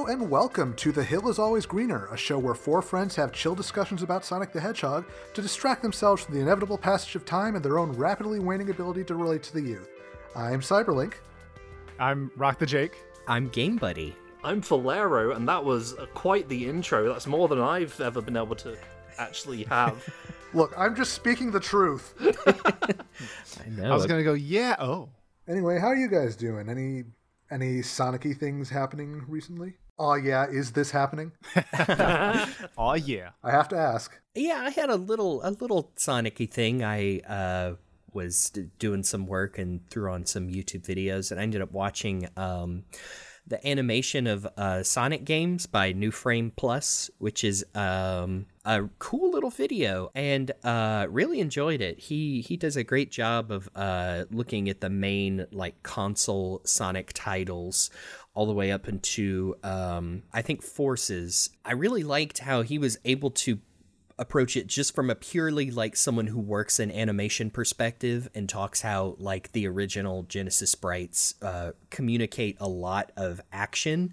Hello and welcome to The Hill is Always Greener, a show where four friends have chill discussions about Sonic the Hedgehog to distract themselves from the inevitable passage of time and their own rapidly waning ability to relate to the youth. I'm Cyberlink. I'm Rock the Jake. I'm Game Buddy. I'm Falero, and that was uh, quite the intro. That's more than I've ever been able to actually have. Look, I'm just speaking the truth. I know. I was gonna go, yeah. Oh, Anyway, how are you guys doing? Any any Sonic-y things happening recently? Oh yeah, is this happening? oh yeah. I have to ask. Yeah, I had a little a little Sonic-y thing. I uh, was doing some work and threw on some YouTube videos, and I ended up watching um, the animation of uh, Sonic games by New Frame Plus, which is um, a cool little video, and uh, really enjoyed it. He he does a great job of uh, looking at the main like console Sonic titles all the way up into um, I think Forces. I really liked how he was able to approach it just from a purely like someone who works in animation perspective and talks how like the original Genesis sprites uh, communicate a lot of action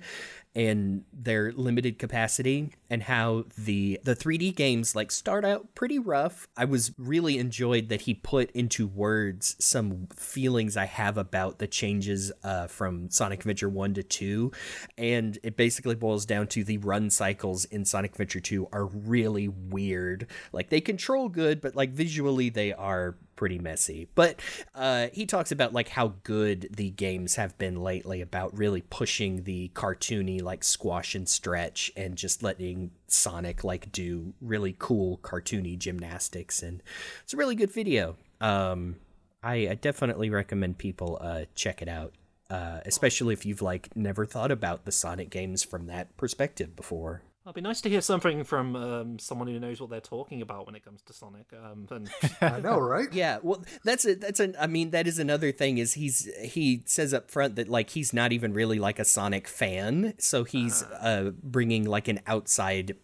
and their limited capacity and how the the 3D games like start out pretty rough. I was really enjoyed that he put into words some feelings I have about the changes uh, from Sonic Adventure 1 to 2 and it basically boils down to the run cycles in Sonic Adventure 2 are really weird. Like they control good but like visually they are pretty messy. But uh, he talks about like how good the games have been lately about really pushing the cartoony like squash and stretch and just letting Sonic like do really cool cartoony gymnastics and it's a really good video. Um, I, I definitely recommend people uh, check it out. Uh, especially if you've like never thought about the Sonic games from that perspective before. It'd be nice to hear something from um, someone who knows what they're talking about when it comes to Sonic. Um, and I know, right? Yeah, well, that's a that's an. I mean, that is another thing. Is he's he says up front that like he's not even really like a Sonic fan, so he's uh bringing like an outside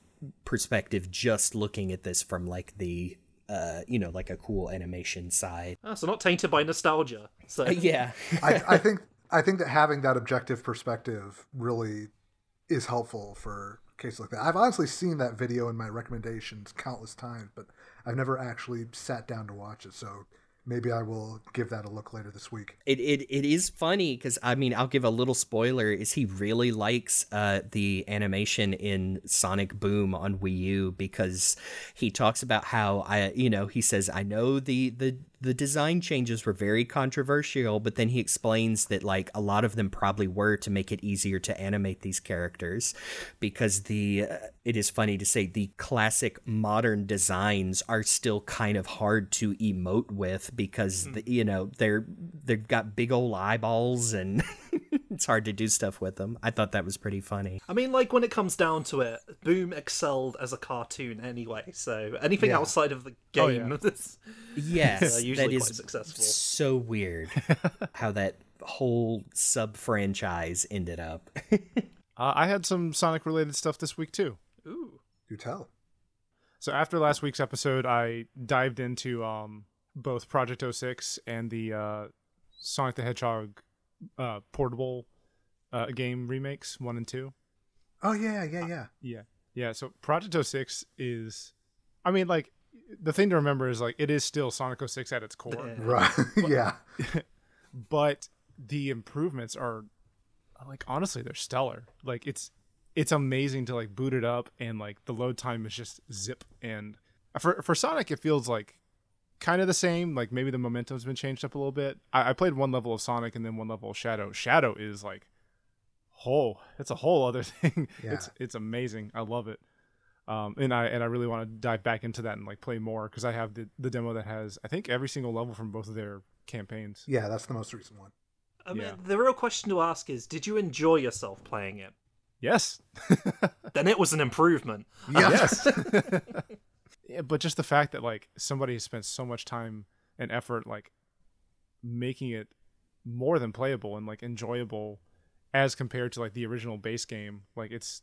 perspective, just looking at this from like the uh you know like a cool animation side. ah, so not tainted by nostalgia. So Yeah, I, I think I think that having that objective perspective really is helpful for cases like that. I've honestly seen that video in my recommendations countless times, but I've never actually sat down to watch it. So maybe I will give that a look later this week. it it, it is funny because I mean I'll give a little spoiler. Is he really likes uh the animation in Sonic Boom on Wii U because he talks about how I you know he says I know the the the design changes were very controversial, but then he explains that like a lot of them probably were to make it easier to animate these characters because the uh, it is funny to say the classic modern designs are still kind of hard to emote with because the, you know they're they've got big old eyeballs and it's hard to do stuff with them. I thought that was pretty funny. I mean, like when it comes down to it, Boom excelled as a cartoon anyway. So anything Yeah. outside of the Oh, game yeah. is Yes, uh, that usually is quite successful. so weird how that whole sub franchise ended up. Uh, I had some Sonic related stuff this week too. Ooh. Do tell. So after last week's episode, I dived into um, both Project 06 and the uh, Sonic the Hedgehog uh, portable uh, game remakes one and two. Oh yeah, yeah, yeah. Yeah, yeah. So Project 06 is, I mean, like the thing to remember is like it is still Sonic 06 at its core. Yeah. Right. yeah. but the improvements are like honestly they're stellar like it's it's amazing to like boot it up and like the load time is just zip and for for sonic it feels like kind of the same like maybe the momentum's been changed up a little bit i, I played one level of sonic and then one level of shadow shadow is like whole it's a whole other thing Yeah. it's it's amazing i love it um, and I and I really want to dive back into that and like play more because I have the, the demo that has I think every single level from both of their campaigns. Yeah, that's the most recent one. I mean, Yeah. the real question to ask is, did you enjoy yourself playing it? Yes, Then it was an improvement. Yeah. yes. but just the fact that like somebody has spent so much time and effort like making it more than playable and like enjoyable as compared to like the original base game, like it's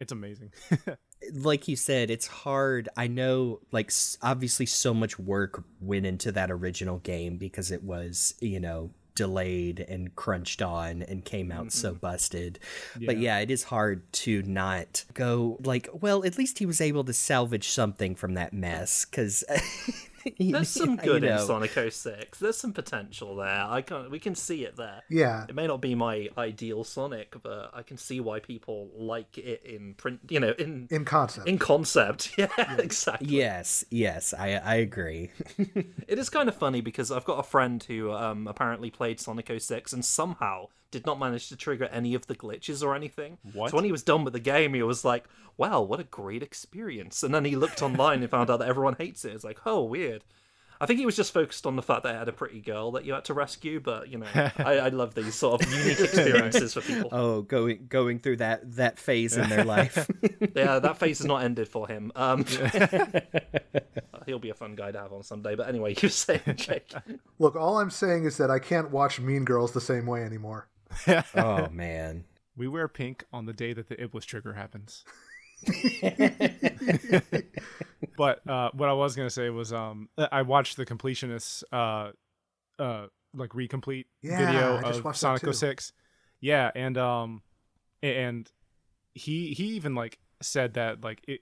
it's amazing. like you said, it's hard. I know, like, obviously, so much work went into that original game because it was, you know, delayed and crunched on and came out so mm-hmm. busted. But yeah, it is hard to not go like, well, at least he was able to salvage something from that mess because. There's some good in Sonic 06. There's some potential there. I can we can see it there. Yeah. It may not be my ideal Sonic, but I can see why people like it in print. You know, in In concept. in concept. Yeah, exactly. Yes, yes, I I agree. It is kind of funny because I've got a friend who um, apparently played Sonic 06 and somehow did not manage to trigger any of the glitches or anything. What? So when he was done with the game, he was like, wow, what a great experience. And then he looked online and found out that everyone hates it. It's like, oh, weird. I think he was just focused on the fact that it had a pretty girl that you had to rescue, but you know, I, I love these sort of unique experiences for people. Oh, going going through that that phase in their life. Yeah, that phase has not ended for him. Um, he'll be a fun guy to have on someday. But anyway, you were saying, Jake. Look, all I'm saying is that I can't watch Mean Girls the same way anymore. Oh man. We wear pink on the day that the Iblis trigger happens. but uh, what I was gonna say was, um, I watched the completionist, uh, uh, like recomplete Yeah, video of Sonic too. 06. Yeah, and um, and he he even like said that like it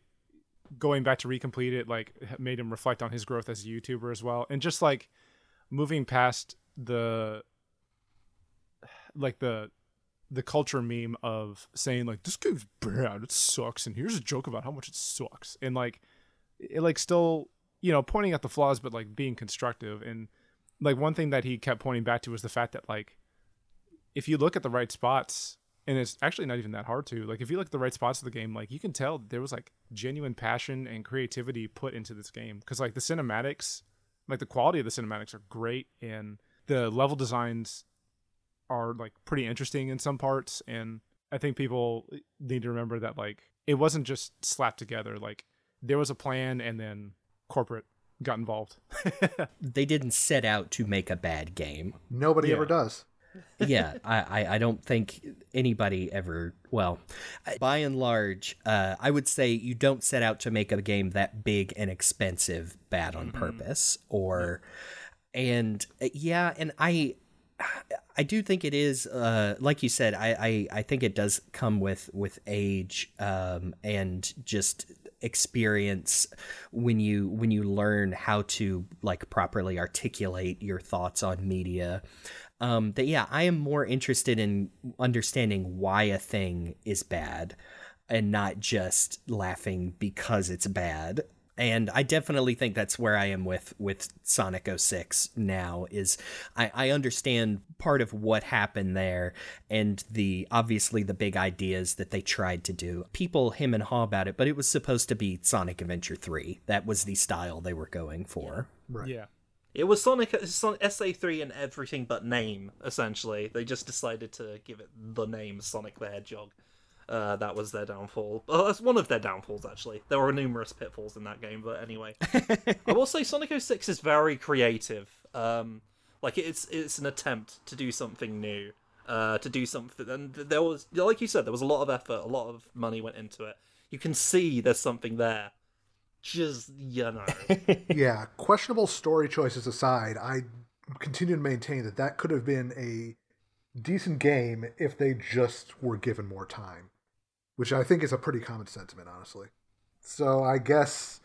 going back to recomplete it like made him reflect on his growth as a YouTuber as well, and just like moving past the like the the culture meme of saying like this game's bad, it sucks, and here's a joke about how much it sucks, and like it like still you know pointing out the flaws, but like being constructive. And like one thing that he kept pointing back to was the fact that like if you look at the right spots, and it's actually not even that hard to like if you look at the right spots of the game, like you can tell there was like genuine passion and creativity put into this game because like the cinematics, like the quality of the cinematics are great, and the level designs are like pretty interesting in some parts and i think people need to remember that like it wasn't just slapped together like there was a plan and then corporate got involved They didn't set out to make a bad game. Nobody Yeah. ever does. yeah, I, I, I don't think anybody ever. Well, by and large, uh, I would say you don't set out to make a game that big and expensive bad on purpose, or, and uh, yeah, and I, I do think it is, uh, like you said, I, I, I think it does come with with age, um, and just experience when you when you learn how to like properly articulate your thoughts on media. Um that yeah i am more interested in understanding why a thing is bad and not just laughing because it's bad and i definitely think that's where i am with with sonic 06 now is i i understand part of what happened there and the obviously the big ideas that they tried to do. People him and haw about it but it was supposed to be sonic adventure 3 that was the style they were going for. Yeah. It was Sonic, Sonic SA3 and everything but name, essentially. They just decided to give it the name Sonic the Hedgehog. Uh, that was their downfall. Well, that's one of their downfalls, actually. There were numerous pitfalls in that game, but anyway. I will say Sonic 06 is very creative. Um, like, it's it's an attempt to do something new. Uh, to do something. And there was, like you said, there was a lot of effort, a lot of money went into it. You can see there's something there. Just, you know. yeah, questionable story choices aside, I continue to maintain that that could have been a decent game if they just were given more time, which I think is a pretty common sentiment, honestly. So I guess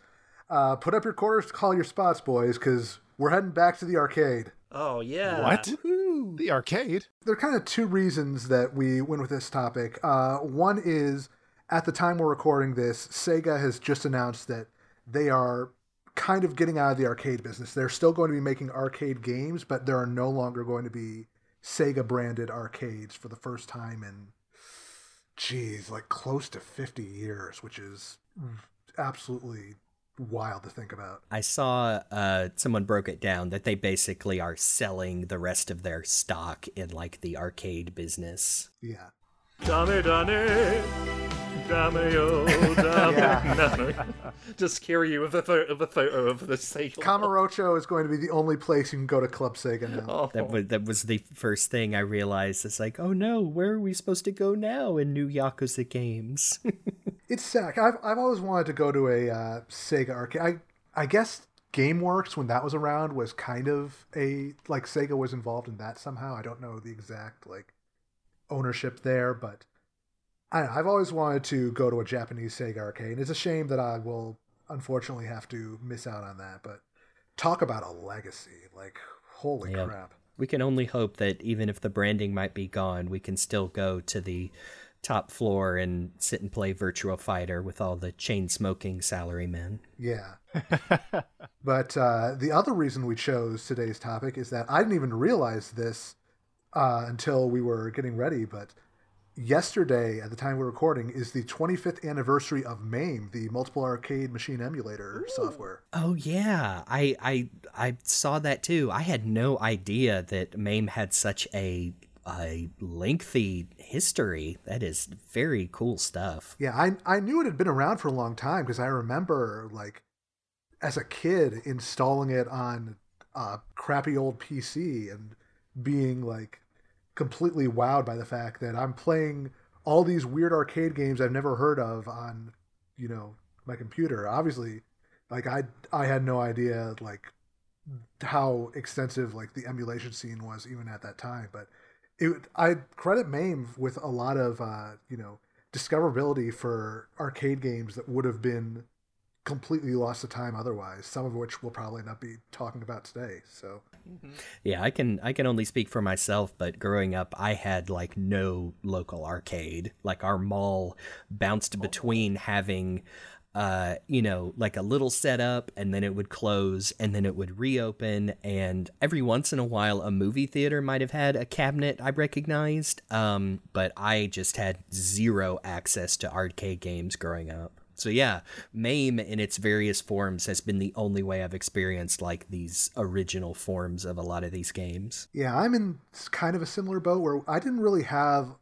uh, put up your quarters, call your spots, boys, because we're heading back to the arcade. Oh, yeah. what the arcade There are kind of two reasons that we went with this topic. Uh, one is at the time we're recording this, Sega has just announced that they are kind of getting out of the arcade business. They're still going to be making arcade games, but there are no longer going to be Sega branded arcades for the first time in, geez, like close to 50 years, which is absolutely wild to think about. I saw uh, someone broke it down that they basically are selling the rest of their stock in like the arcade business. Yeah. Dummy, dummy, dummy, oh, dummy, dummy. Just scare you with a photo of a photo of the Sega. Kamurocho is going to be the only place you can go to Club Sega now. Oh, That was that was the first thing I realized. It's like, oh no, where are we supposed to go now in new Yakuza games? It's sick. I've I've always wanted to go to a uh, Sega arcade. I I guess GameWorks when that was around was kind of a like Sega was involved in that somehow. I don't know the exact like ownership there, but I don't know, I've always wanted to go to a Japanese Sega arcade. It's a shame that I will unfortunately have to miss out on that, but talk about a legacy. Like holy Yep. crap. We can only hope that even if the branding might be gone, we can still go to the top floor and sit and play Virtua Fighter with all the chain smoking salarymen. Yeah. but uh, the other reason we chose today's topic is that I didn't even realize this uh, until we were getting ready. But yesterday, at the time we're recording, is the 25th anniversary of MAME, the multiple arcade machine emulator software. Oh yeah, I I I saw that too. I had no idea that MAME had such a a lengthy history. That is very cool stuff. Yeah, I I knew it had been around for a long time because I remember like as a kid installing it on a crappy old PC and being like completely wowed by the fact that I'm playing all these weird arcade games I've never heard of on you know my computer. Obviously, like I I had no idea like how extensive like the emulation scene was even at that time, but it I credit MAME with a lot of uh, you know discoverability for arcade games that would have been completely lost to time otherwise. Some of which we'll probably not be talking about today. So Yeah, I can I can only speak for myself, but growing up I had like no local arcade. Like our mall bounced between having uh you know like a little setup and then it would close and then it would reopen and every once in a while a movie theater might have had a cabinet I recognized um but I just had zero access to arcade games growing up. So yeah, MAME in its various forms has been the only way I've experienced like these original forms of a lot of these games. yeah, I'm in kind of a similar boat where I didn't really have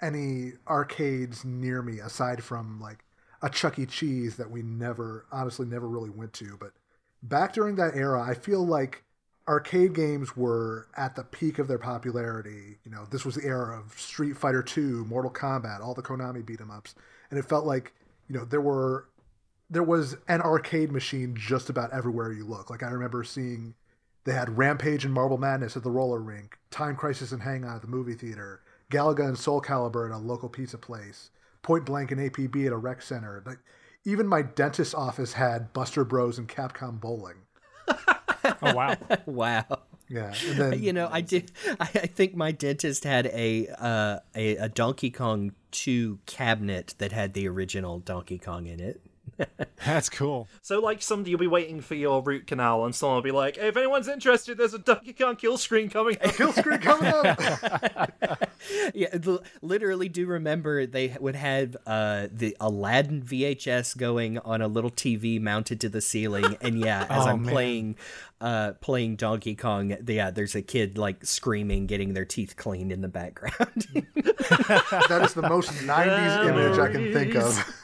any arcades near me aside from like a Chuck E. Cheese that we never, honestly, never really went to. But back during that era, I feel like arcade games were at the peak of their popularity. You know, this was the era of Street Fighter 2, Mortal Kombat, all the Konami beat 'em ups, and it felt like you know there were there was an arcade machine just about everywhere you look. Like I remember seeing they had Rampage and Marble Madness at the roller rink, Time Crisis and Hang On at the movie theater, Galaga and Soul Calibur at a local pizza place, Point Blank and APB at a rec center. Like even my dentist's office had Buster Bros and Capcom Bowling. Oh wow. wow. Yeah, and then You know, I did. I, I think my dentist had a, uh, a a Donkey Kong two cabinet that had the original Donkey Kong in it. That's cool. So, like, somebody will be waiting for your root canal, and someone will be like, hey, if anyone's interested, there's a Donkey Kong kill screen coming up. kill screen coming up. Yeah, l- literally do remember they would have uh, the Aladdin VHS going on a little TV mounted to the ceiling, and yeah, as Oh, I'm man. playing uh, playing Donkey Kong, yeah, there's a kid like screaming, getting their teeth cleaned in the background. that is the most '90s image I can think of.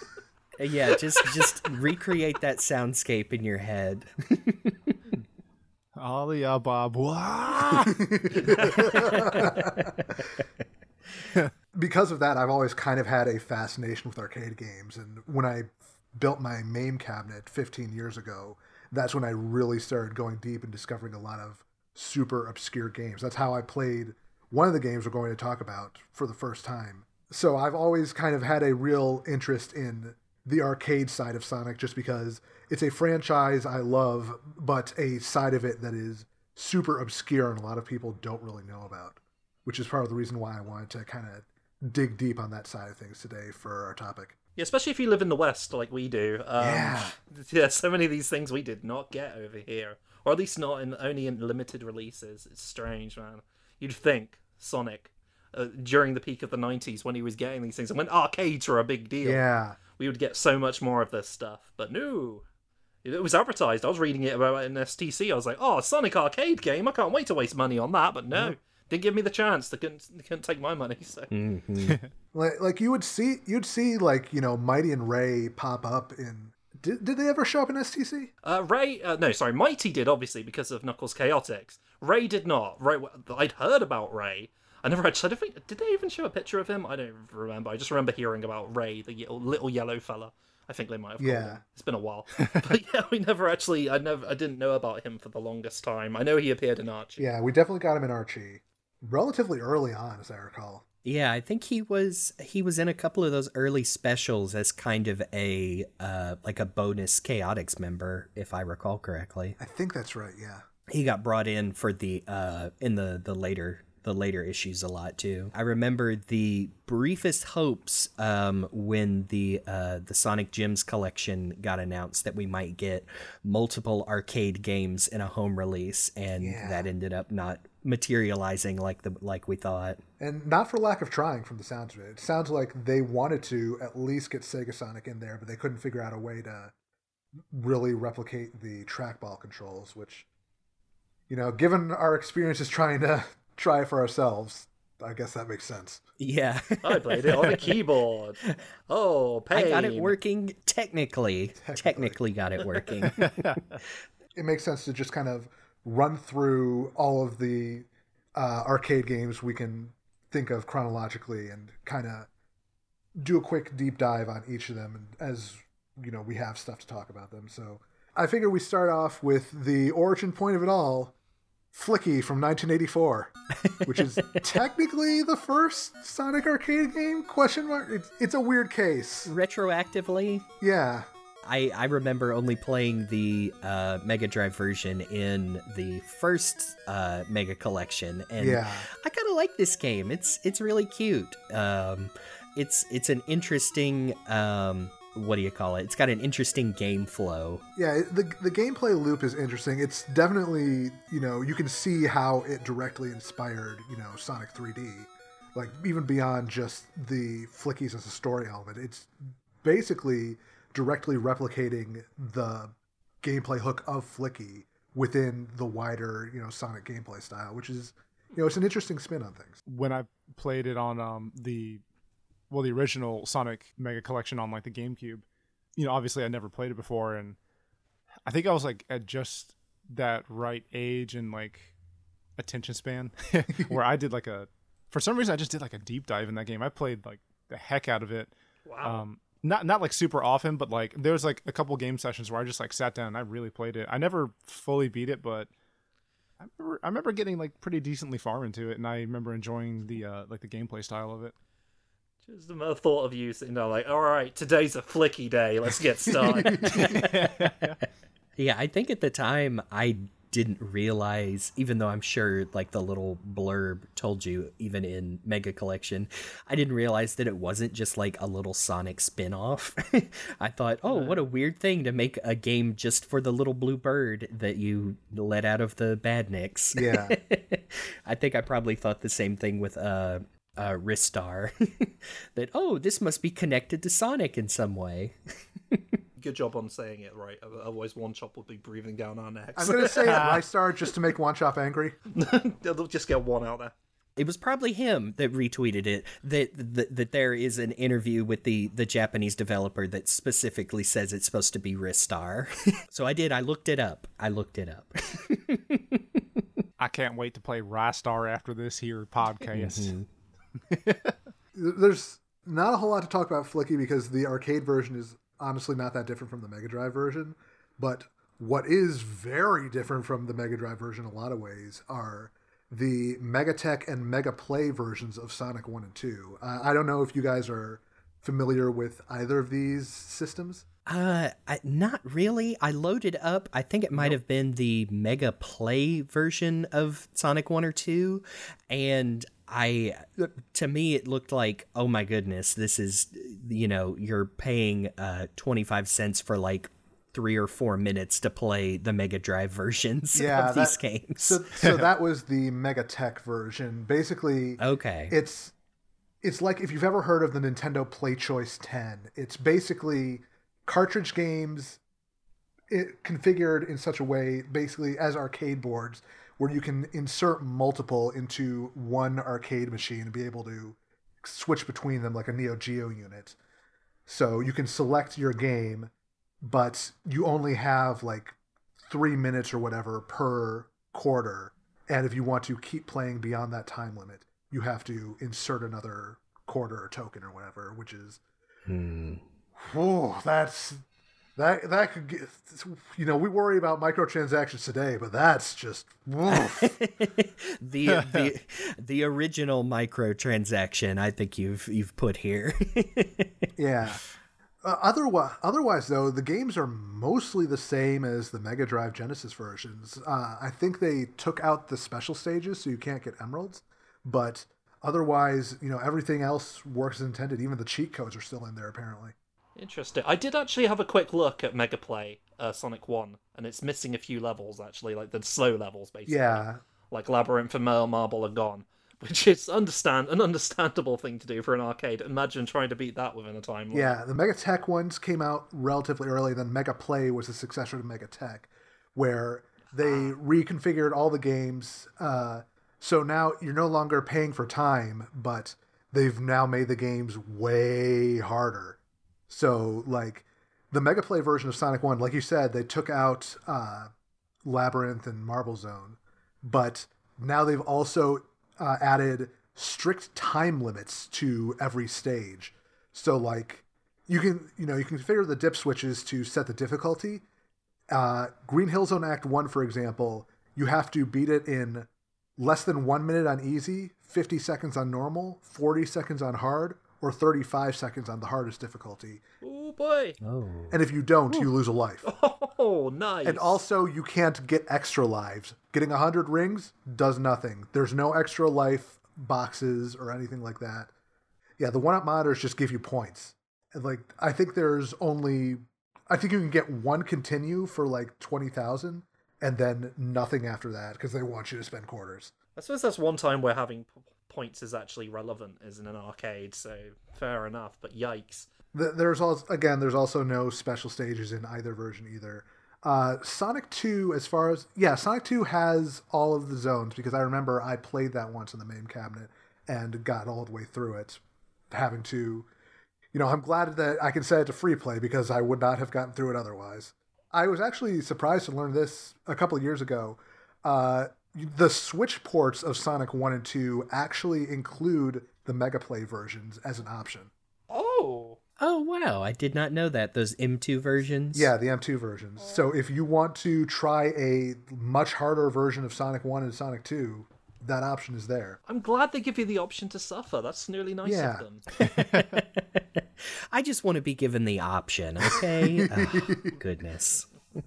Uh, yeah, just just recreate that soundscape in your head. Alibaba. Uh, wah! because of that, I've always kind of had a fascination with arcade games. And when I built my MAME cabinet 15 years ago, that's when I really started going deep and discovering a lot of super obscure games. That's how I played one of the games we're going to talk about for the first time. So I've always kind of had a real interest in the arcade side of Sonic just because it's a franchise I love, but a side of it that is super obscure and a lot of people don't really know about which is part of the reason why I wanted to kind of dig deep on that side of things today for our topic. Yeah, especially if you live in the West like we do. Um, Yeah. Yeah, so many of these things we did not get over here. Or at least not in only in limited releases. It's strange, man. You'd think Sonic, uh, during the peak of the 90s when he was getting these things, and when arcades were a big deal, Yeah. We would get so much more of this stuff. But no. It was advertised. I was reading it about it in STC. I was like, oh, Sonic arcade game. I can't wait to waste money on that. But no. Didn't give me the chance. They couldn't, they couldn't take my money. So. Like, like you would see, you'd see like you know Mighty and Ray pop up in. Did, did they ever show up in STC? Uh, Ray, uh, no, sorry, Mighty did obviously because of Knuckles Chaotix. Ray did not. Ray, I'd heard about Ray. I never actually. I don't think, did they even show a picture of him? I don't remember. I just remember hearing about Ray, the little yellow fella. I think they might have. Yeah. Yeah, it's been a while, but yeah, we never actually. I never. I didn't know about him for the longest time. I know he appeared in Archie. Yeah, we definitely got him in Archie relatively early on, as I recall. Yeah, I think he was he was in a couple of those early specials as kind of a uh like a bonus Chaotix member, if I recall correctly. I think that's right. Yeah. He got brought in for the uh in the the later the later issues a lot too. I remember the briefest hopes um, when the uh, the Sonic Gems collection got announced that we might get multiple arcade games in a home release, and Yeah. that ended up not materializing like the like we thought. And not for lack of trying from the sounds of it. It sounds like they wanted to at least get Sega Sonic in there, but they couldn't figure out a way to really replicate the trackball controls, which, you know, given our experiences trying to try it for ourselves, I guess that makes sense. Yeah, I played it on a keyboard. Oh, pain. I got it working technically. Technically, got it working. It makes sense to just kind of run through all of the uh, arcade games we can think of chronologically and kind of do a quick deep dive on each of them as you know we have stuff to talk about them so i figure we start off with the origin point of it all flicky from 1984 which is technically the first sonic arcade game question mark it's, it's a weird case Retroactively, yeah I, I remember only playing the uh, Mega Drive version in the first uh, Mega Collection, and Yeah. I kind of like this game. It's it's really cute. Um, it's it's an interesting um, what do you call it? It's got an interesting game flow. Yeah, the the gameplay loop is interesting. It's definitely you know you can see how it directly inspired you know Sonic 3D, like even beyond just the flickies as a story element. It's basically directly replicating the gameplay hook of Flicky within the wider you know Sonic gameplay style, which is you know it's an interesting spin on things. when I played it on um the well the original Sonic Mega Collection on like the GameCube, you know, obviously I never played it before and I think I was like at just that right age and like attention span where I did like a for some reason I just did like a deep dive in that game. I played like the heck out of it. Wow. Um not not like super often, but like there was like a couple game sessions where I just like sat down and I really played it. I never fully beat it, but I remember, I remember getting like pretty decently far into it, and I remember enjoying the uh, like the gameplay style of it. Just the mere thought of you sitting there like, all right, today's a flicky day. Let's get started. Yeah, I think at the time I didn't realize, even though I'm sure like the little blurb told you, even in Mega Collection, I didn't realize that it wasn't just like a little Sonic spin off. I thought, oh, what a weird thing to make a game just for the little blue bird that you let out of the badniks. Yeah. I think I probably thought the same thing with uh, uh, Ristar. that, oh, this must be connected to Sonic in some way. Good job on saying it right. Otherwise, one chop would be breathing down our necks. I'm gonna say Rystar just to make One Chop angry. They'll just get one out there. it was probably him that retweeted it that, that that there is an interview with the the Japanese developer that specifically says it's supposed to be Ristar. so I did. I looked it up. I looked it up. I can't wait to play Rystar after this here podcast. there's not a whole lot to talk about Flicky because the arcade version is honestly not that different from the Mega Drive version. But what is very different from the Mega Drive version in a lot of ways are the Megatech and Mega Play versions of Sonic 1 and 2. Uh, I don't know if you guys are familiar with either of these systems. Uh, I, not really. I loaded up. I think it might have been the Mega Play version of Sonic One or Two, and I, to me, it looked like, oh my goodness, this is, you know, you're paying uh twenty five cents for like three or four minutes to play the Mega Drive versions Yeah, of these games. So, so that was the Mega Tech version. Basically, okay. it's it's like if you've ever heard of the Nintendo Play Choice 10. It's basically cartridge games it, configured in such a way, basically as arcade boards, where you can insert multiple into one arcade machine and be able to switch between them like a Neo Geo unit. So you can select your game, but you only have like three minutes or whatever per quarter. And if you want to keep playing beyond that time limit, you have to insert another quarter or token or whatever, which is Hmm. Oh, that's that that could get. You know, we worry about microtransactions today, but that's just. woof. the the the original microtransaction I think you've you've put here. yeah. Uh, otherwise, otherwise though, the games are mostly the same as the Mega Drive Genesis versions. Uh, I think they took out the special stages, so you can't get emeralds. But otherwise, you know, everything else works as intended. Even the cheat codes are still in there, apparently. Interesting. I did actually have a quick look at Mega Play uh, Sonic One, and it's missing a few levels actually, like the slow levels basically. Yeah, Like Labyrinth and Merle Marble are gone, which is understand an understandable thing to do for an arcade. Imagine trying to beat that within a time. limit. Yeah, the Mega Tech ones came out relatively early. Then Mega Play was the successor to Mega Tech, where they reconfigured all the games. Uh, so now you're no longer paying for time, but they've now made the games way harder. So like the Mega Play version of Sonic One, like you said, they took out uh, Labyrinth and Marble Zone, but now they've also uh, added strict time limits to every stage. So like you can you know you can configure the dip switches to set the difficulty. Uh, Green Hill Zone Act One, for example, you have to beat it in less than one minute on easy, fifty seconds on normal, forty seconds on hard, or thirty-five seconds on the hardest difficulty. Oh boy. oh. And if you don't, you lose a life. Oh, nice. And also, you can't get extra lives. Getting 100 rings does nothing. There's no extra life boxes or anything like that. Yeah, the one up monitors just give you points. And like, I think there's only, I think you can get one continue for like 20,000 and then nothing after that because they want you to spend quarters. I suppose that's one time where having p- points is actually relevant, is in an arcade. So fair enough. But yikes. There's also, again, there's also no special stages in either version either. Uh, Sonic 2, as far as, yeah, Sonic 2 has all of the zones because I remember I played that once in the main cabinet and got all the way through it, having to, you know, I'm glad that I can set it to free play because I would not have gotten through it otherwise. I was actually surprised to learn this a couple of years ago. Uh, the Switch ports of Sonic 1 and 2 actually include the Mega Play versions as an option. Oh. Oh wow, I did not know that. Those M2 versions. Yeah, the M2 versions. So if you want to try a much harder version of Sonic 1 and Sonic 2, that option is there. I'm glad they give you the option to suffer. That's really nice Yeah. of them. I just want to be given the option, okay? oh, goodness.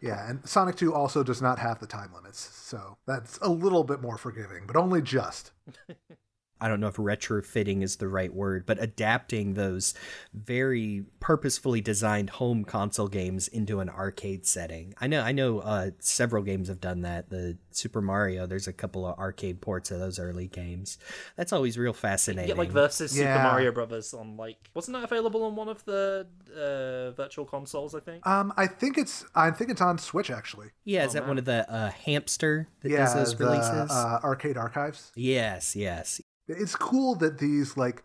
Yeah, and Sonic 2 also does not have the time limits. So that's a little bit more forgiving, but only just. I don't know if retrofitting is the right word, but adapting those very purposefully designed home console games into an arcade setting. I know I know uh, several games have done that. The Super Mario, there's a couple of arcade ports of those early games. That's always real fascinating. get like versus Yeah. Super Mario Brothers on like wasn't that available on one of the uh, virtual consoles? I think. Um, I think it's I think it's on Switch actually. yeah, is that one of the uh, hamster that Yeah, does those the releases? uh, arcade archives. yes, yes. It's cool that these like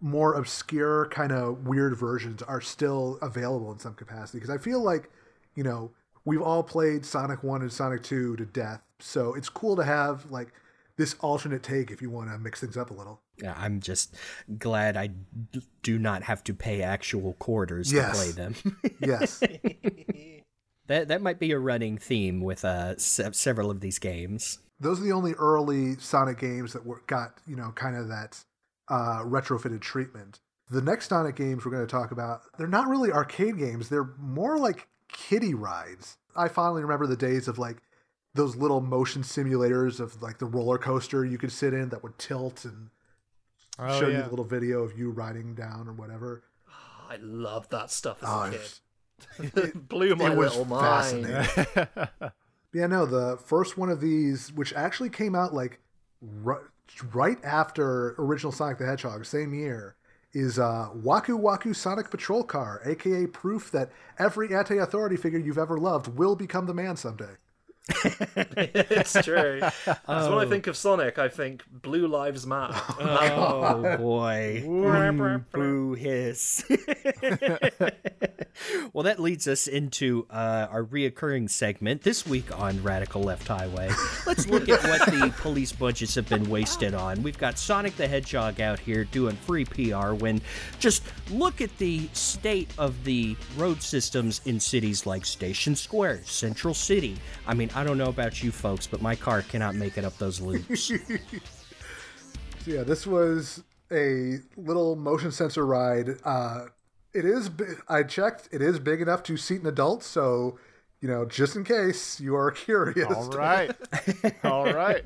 more obscure kind of weird versions are still available in some capacity because I feel like, you know, we've all played Sonic 1 and Sonic 2 to death. So it's cool to have like this alternate take if you want to mix things up a little. Yeah, I'm just glad I d- do not have to pay actual quarters Yes. to play them. Yes. that that might be a running theme with uh se- several of these games. Those are the only early Sonic games that were got, you know, kind of that uh, retrofitted treatment. The next Sonic games we're going to talk about, they're not really arcade games. They're more like kiddie rides. I fondly remember the days of like those little motion simulators of like the roller coaster you could sit in that would tilt and Oh, show you yeah. the little video of you riding down or whatever. I love that stuff as Oh, a kid. It blew my it was little mind. Yeah, no, the first one of these, which actually came out like right, right after original Sonic the Hedgehog, same year, is uh, Waku Waku Sonic Patrol Car, aka proof that every anti-authority figure you've ever loved will become the man someday. it's true. true. 'Cause when I think of Sonic, I think Blue Lives Matter. Oh boy. Mm, boo hiss. well, that leads us into uh, our reoccurring segment this week on Radical Left Highway. Let's look at what the police budgets have been wasted on. We've got Sonic the Hedgehog out here doing free PR when just look at the state of the road systems in cities like Station Square, Central City. I mean, I don't know about you folks, but my car cannot make it up those loops. So yeah, this was a little motion sensor ride. Uh, it is. I checked. It is big enough to seat an adult. So, you know, just in case you are curious. All right. All right.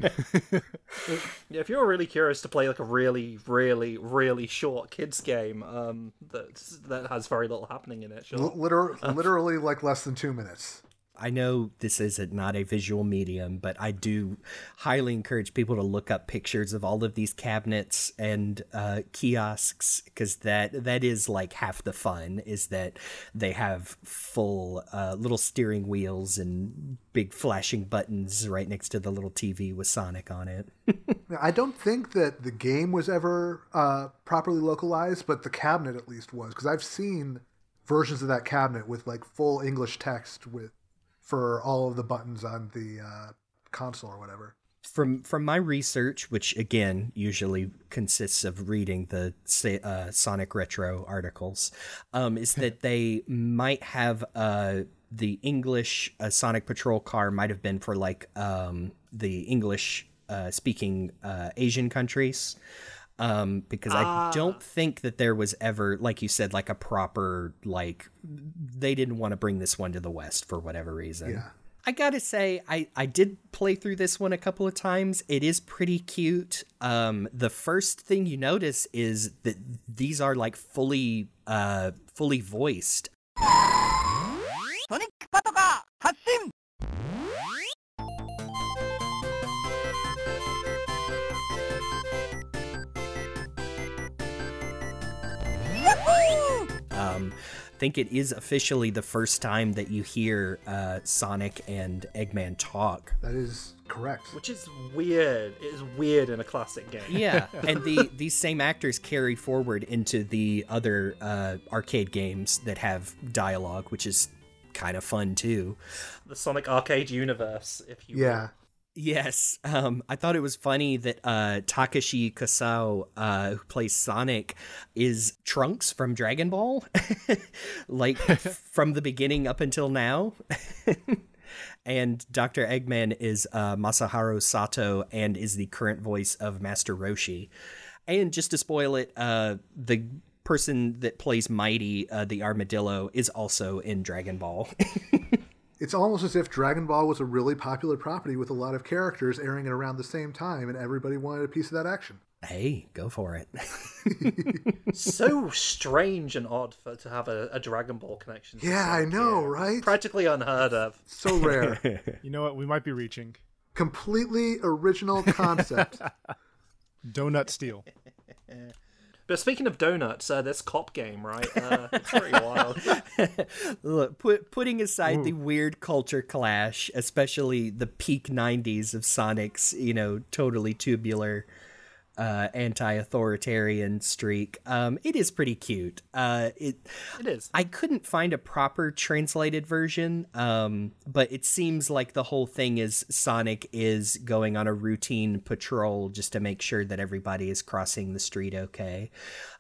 Yeah, if you're really curious to play like a really, really, really short kids game, um, that that has very little happening in it, sure. L- liter- literally like less than two minutes. I know this is not a visual medium, but I do highly encourage people to look up pictures of all of these cabinets and uh, kiosks because that that is like half the fun. Is that they have full uh, little steering wheels and big flashing buttons right next to the little TV with Sonic on it. I don't think that the game was ever uh, properly localized, but the cabinet at least was because I've seen versions of that cabinet with like full English text with for all of the buttons on the uh, console or whatever. from from my research, which again usually consists of reading the uh, Sonic Retro articles, um, is that they might have uh, the English uh, Sonic Patrol car might have been for like um, the English uh, speaking uh, Asian countries. Um, because I don't think that there was ever, like you said, like a proper like they didn't want to bring this one to the West for whatever reason. Yeah. I gotta say, I, I did play through this one a couple of times. It is pretty cute. Um, the first thing you notice is that these are like fully uh fully voiced. Um, I think it is officially the first time that you hear uh, Sonic and Eggman talk. That is correct. Which is weird. It is weird in a classic game. Yeah, and the these same actors carry forward into the other uh, arcade games that have dialogue, which is kind of fun too. The Sonic Arcade universe, if you will. Yes, um, I thought it was funny that uh, Takeshi Kusao, uh, who plays Sonic, is Trunks from Dragon Ball, like from the beginning up until now. and Dr. Eggman is uh, Masaharu Sato and is the current voice of Master Roshi. And just to spoil it, uh, the person that plays Mighty, uh, the armadillo, is also in Dragon Ball. It's almost as if Dragon Ball was a really popular property with a lot of characters airing it around the same time, and everybody wanted a piece of that action. hey, go for it. so strange and odd for to have a, a Dragon Ball connection. to Yeah, I know, yeah. right? Practically unheard of. So rare. You know what? We might be reaching Completely original concept. donut steel. But speaking of donuts, uh, this cop game, right? Uh, it's pretty wild. Look, put, putting aside the weird culture clash, especially the peak '90s of Sonic's, you know, totally tubular, uh, anti-authoritarian streak, um, it is pretty cute. Uh, it, It is. I couldn't find a proper translated version, um, but it seems like the whole thing is Sonic is going on a routine patrol just to make sure that everybody is crossing the street okay.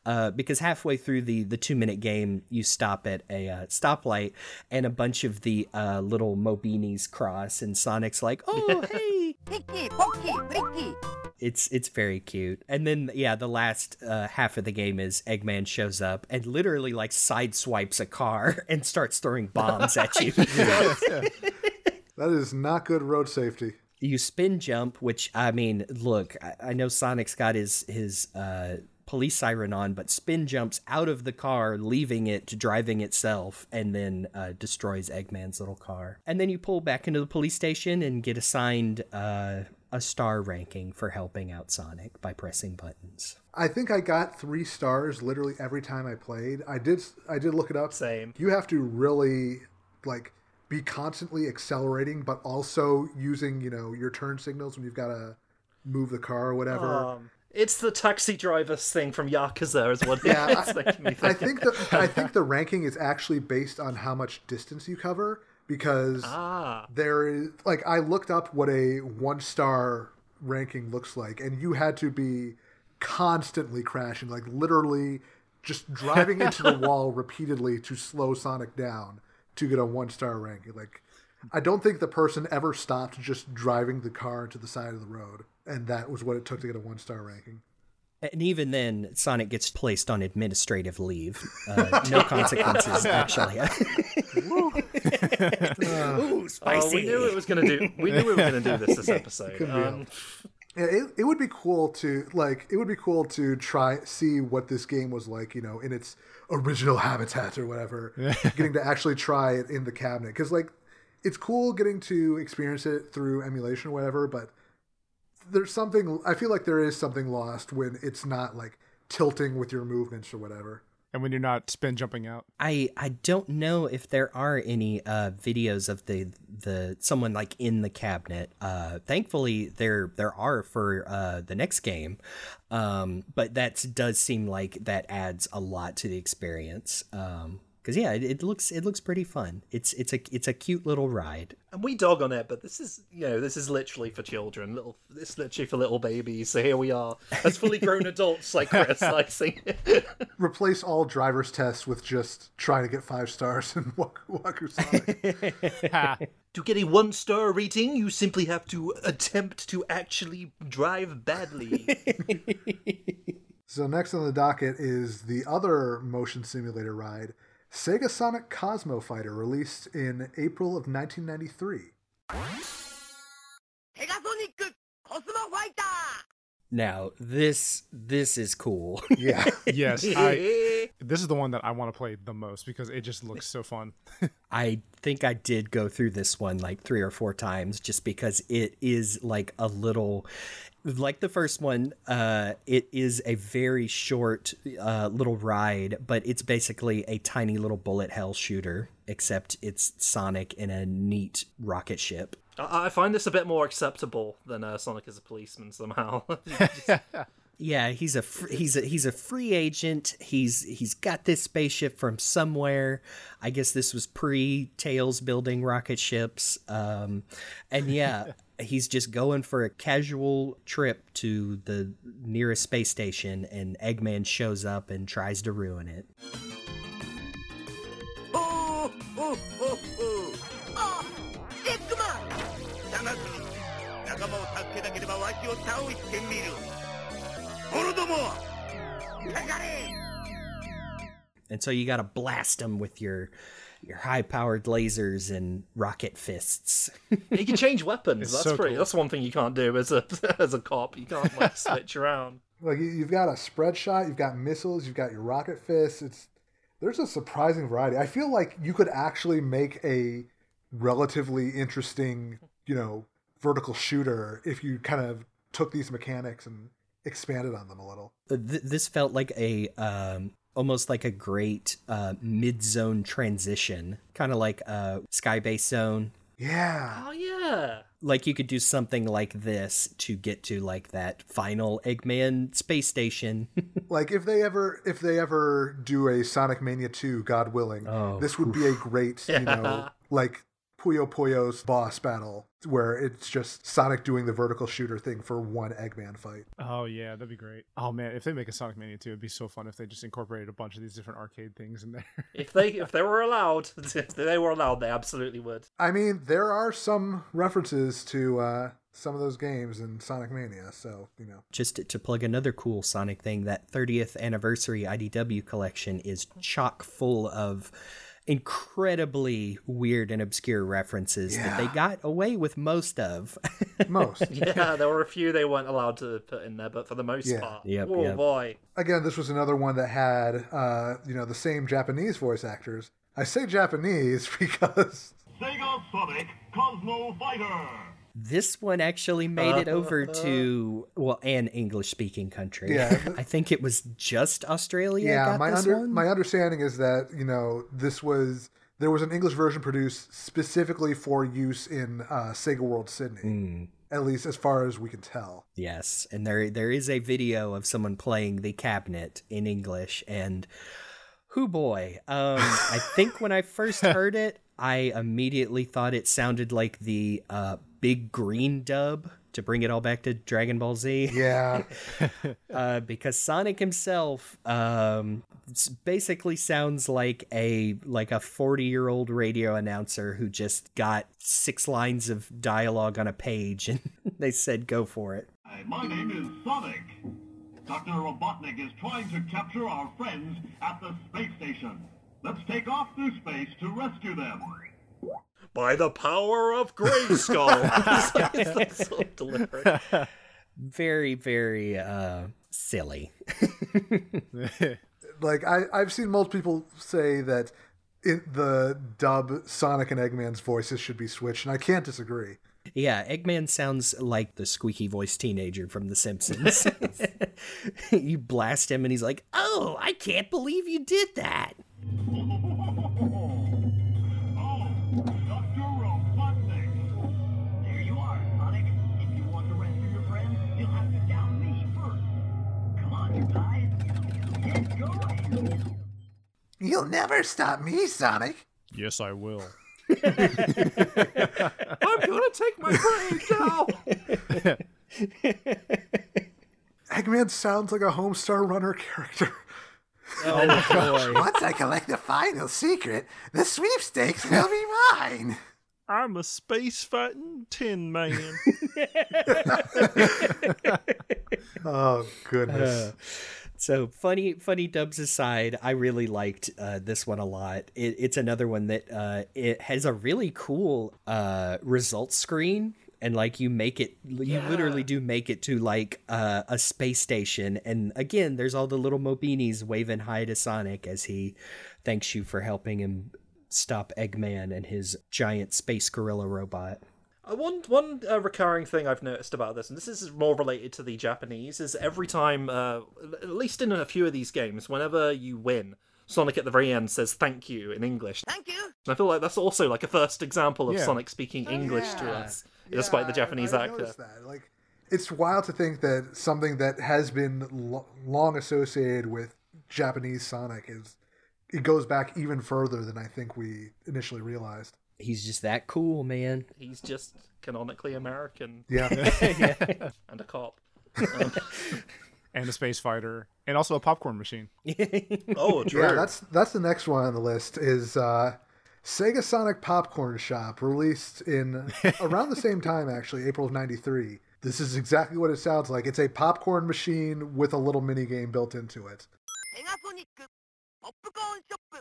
Uh, because halfway through the, the two minute game, you stop at a uh, stoplight and a bunch of the uh, little Mobinis cross, and Sonic's like, oh, hey, Pokey. It's it's very cute. And then yeah, the last uh, half of the game is Eggman shows up and literally like sideswipes a car and starts throwing bombs at you. That is not good road safety you spin jump, which I mean, look, I, I, know Sonic's got his his uh, police siren on, but spin jumps out of the car, leaving it to driving itself, and then uh, destroys Eggman's little car. And then you pull back into the police station and get assigned uh, a star ranking for helping out Sonic by pressing buttons. I think I got three stars literally every time I played. I did I did look it up. Same. You have to really like be constantly accelerating, but also using you know your turn signals when you've got to move the car or whatever. Um, It's the taxi driver's thing from Yakuza, is what Yeah, it's making me think. I think the I think the ranking is actually based on how much distance you cover because Ah, there is like I looked up what a one star ranking looks like, and you had to be constantly crashing, like literally just driving into the wall repeatedly to slow Sonic down to get a one star ranking. Like I don't think the person ever stopped just driving the car into the side of the road, and that was what it took to get a one star ranking. And even then, Sonic gets placed on administrative leave. Uh, no consequences, actually. Ooh, oh, we knew it was gonna do. We knew we were gonna do this this episode. Um, Yeah, it, it would be cool to like it would be cool to try see what this game was like you know in its original habitat or whatever getting to actually try it in the cabinet because like it's cool getting to experience it through emulation or whatever but there's something i feel like there is something lost when it's not like tilting with your movements or whatever And when you're not spin jumping out. I I don't know if there are any uh, videos of the the someone like in the cabinet. Uh, thankfully, there there are for uh, the next game, um, but that does seem like that adds a lot to the experience. Um, because yeah, it, it looks it looks pretty fun. It's it's a it's a cute little ride. and we dog on it, but this is you know this is literally for children. Little, this is literally for little babies. So here we are as fully grown adults, like criticizing replace all driver's tests with just trying to get five stars in Waku Waku Sonic. To get a one star rating, you simply have to attempt to actually drive badly. So next on the docket is the other motion simulator ride, Sega Sonic Cosmo Fighter released in April of 1993. Now this this is cool. yeah. yes. I, this is the one that I want to play the most because it just looks so fun. I think I did go through this one like three or four times just because it is like a little like the first one uh it is a very short uh little ride but it's basically a tiny little bullet hell shooter except it's Sonic in a neat rocket ship. I I find this a bit more acceptable than uh, Sonic as a policeman somehow. Yeah, he's a fr- he's a he's a free agent. He's he's got this spaceship from somewhere. I guess this was pre Tails building rocket ships. Um, and yeah, he's just going for a casual trip to the nearest space station, and Eggman shows up and tries to ruin it. ほうほうほうほうあエッグマン探す仲間を助けなければわしを倒してみる者どもかかれ And so you got to blast them with your your high powered lasers and rocket fists. you can change weapons. It's that's so pretty. cool. That's one thing you can't do as a as a cop. You can't like switch around. like you- you've got a spread shot, you've got missiles, you've got your rocket fists. It's there's a surprising variety. I feel like you could actually make a relatively interesting, you know, vertical shooter if you kind of took these mechanics and expanded on them a little. th- this felt like a um almost like a great uh mid-zone transition kind of like uh skybase zone Yeah. Oh yeah. like you could do something like this to get to like that final eggman space station Like if they ever if they ever do a Sonic Mania 2, God willing, Oh, this would be a great, you know, like Puyo Puyo's boss battle where it's just Sonic doing the vertical shooter thing for one Eggman fight. Oh yeah, that'd be great. Oh man, if they make a Sonic Mania 2, it'd be so fun if they just incorporated a bunch of these different arcade things in there. If they if they were allowed, if they were allowed, they absolutely would. I mean, there are some references to uh, some of those games in Sonic Mania, so you know. just to, to plug another cool sonic thing that 30th anniversary idw collection is chock full of incredibly weird and obscure references that they got away with most of Most. Yeah, there were a few they weren't allowed to put in there, but for the most Yeah. part, Yep, oh yep. boy, Again, this was another one that had uh, you know the same Japanese voice actors. I say Japanese because Sega Sonic Cosmo Fighter. This one actually made it over to well, an English-speaking country. Yeah. I think it was just Australia. yeah, got my under my understanding is that you know this was there was an English version produced specifically for use in uh, Sega World Sydney. at least as far as we can tell. Yes, and there there is a video of someone playing the cabinet in English, and who boy, um, I think when I first heard it, I immediately thought it sounded like the uh, big green dub to bring it all back to Dragon Ball Z. Yeah, uh, because Sonic himself um, basically sounds like a like a forty year old radio announcer who just got six lines of dialogue on a page, and they said go for it. Hi, my name is Sonic. Dr. Robotnik is trying to capture our friends at the space station. Let's take off through space to rescue them. By the power of Grayskull. It's that sort of delivery. Very very uh, silly. like I, I've seen most people say that in the dub Sonic and Eggman's voices should be switched, and I can't disagree. Yeah, Eggman sounds like the squeaky voiced teenager from The Simpsons. you blast him and he's like, Oh, I can't believe you did that. You'll never stop me, Sonic. Yes, I will. I'm gonna take my brains out. Eggman sounds like a Homestar Runner character. Oh boy. Once I collect the final secret, the sweepstakes will be mine. I'm a space fighting tin man. Oh goodness. Uh, So funny, funny dubs aside, I really liked uh, this one a lot. It, it's another one that uh, it has a really cool uh, results screen, and like you make it, you literally do make it to like uh, a space station, and again, there's all the little Mobinis waving hi to Sonic as he thanks you for helping him stop Eggman and his giant space gorilla robot. Uh, One one uh, recurring thing I've noticed about this, and this is more related to the Japanese, is every time, uh, at least in a few of these games, whenever you win, Sonic at the very end says "thank you" in English. Thank you. And I feel like that's also like a first example of Yeah. Sonic speaking English to us, despite the Japanese I, I actor. noticed That. Like, it's wild to think that something that has been lo- long associated with Japanese Sonic is it goes back even further than I think we initially realized he's just that cool, man. He's just canonically American. Yeah, yeah. and a cop, and a space fighter, and also a popcorn machine. oh, yeah, that's that's the next one on the list is uh, Sega Sonic Popcorn Shop, released in around the same time, actually, April of '93. This is exactly what it sounds like. It's a popcorn machine with a little mini game built into it.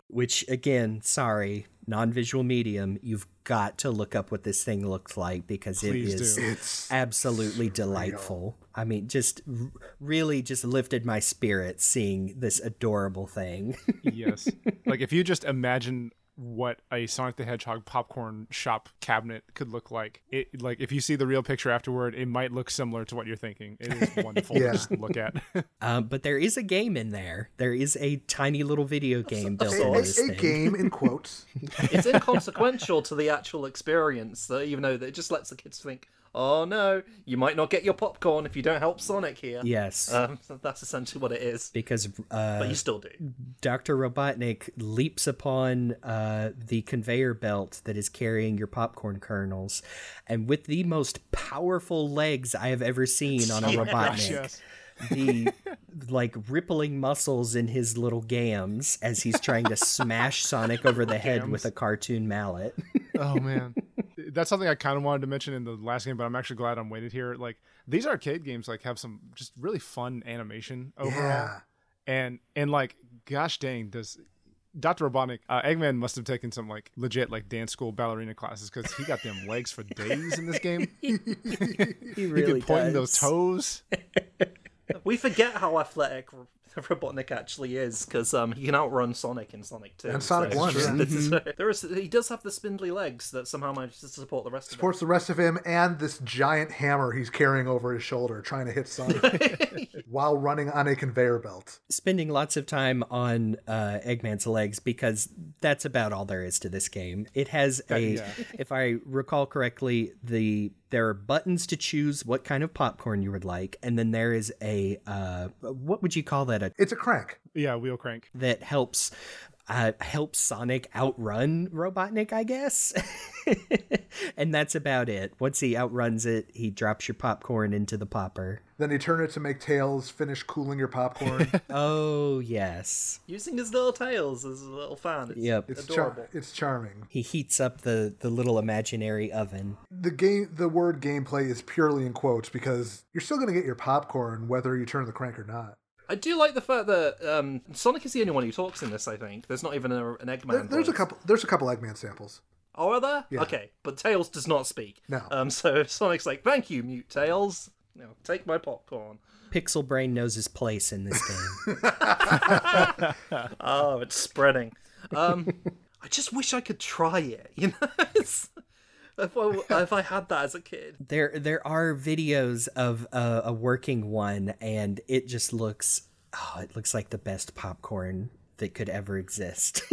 Which, again, sorry, non-visual medium. You've got to look up what this thing looks like because Please it is do. It's absolutely delightful. I mean, just r- really just lifted my spirits seeing this adorable thing. Yes. like if you just imagine what a Sonic the Hedgehog popcorn shop cabinet could look like, it like if you see the real picture afterward, it might look similar to what you're thinking. It is wonderful Yeah. to just look at. um, but there is a game in there. There is a tiny little video game built a, into a- this a thing. game in quotes. it's inconsequential to the actual experience, though, even though it just lets the kids think, oh no, you might not get your popcorn if you don't help Sonic here. Yes, Um, that's essentially what it is. because uh, But you still do. Dr. Robotnik leaps upon uh, the conveyor belt that is carrying your popcorn kernels, and with the most powerful legs I have ever seen on a Robotnik, yes. the like rippling muscles in his little gams as he's trying to smash Sonic over the head with a cartoon mallet. Oh man, that's something I kind of wanted to mention in the last game, but I'm actually glad I'm waited here. Like these arcade games, like have some just really fun animation overall, Yeah. and and like gosh dang, does Dr. Robotnik, uh, Eggman must have taken some like legit like dance school ballerina classes because he got them legs for days in this game. He really He could point those toes. We forget how athletic Robotnik actually is because um, he can outrun Sonic in Sonic 2. And Sonic so- 1, yeah. this is- there is, he does have the spindly legs that somehow manages to support the rest Supports the rest of him and this giant hammer he's carrying over his shoulder, trying to hit Sonic while running on a conveyor belt. Spending lots of time on uh, Eggman's legs because that's about all there is to this game. It has a, yeah. if I recall correctly, the there are buttons to choose what kind of popcorn you would like, and then there is a uh, what would you call that? A It's a crank. Yeah, wheel crank. that helps uh, helps Sonic outrun Robotnik, I guess. and that's about it. Once he outruns it, he drops your popcorn into the popper. Then you turn it to make tails finish cooling your popcorn. Oh yes, Using his little tails is a little fun. It's Yep. It's adorable. char- it's charming. he heats up the the little imaginary oven. The game, the word gameplay is purely in quotes because you're still going to get your popcorn whether you turn the crank or not. I do like the fact that um, Sonic is the only one who talks in this. I think there's not even a, an Eggman. There- there's a couple. There's a couple Eggman samples. Oh, are there? Yeah. Okay, but Tails does not speak. No. Um, so Sonic's like, "Thank you, Mute Tails. Now take my popcorn." Pixel Brain knows his place in this game. Oh, it's spreading. Um, I just wish I could try it. You know, it's, if I if I had that as a kid. there there are videos of uh, a working one, and it just looks oh, it looks like the best popcorn that could ever exist.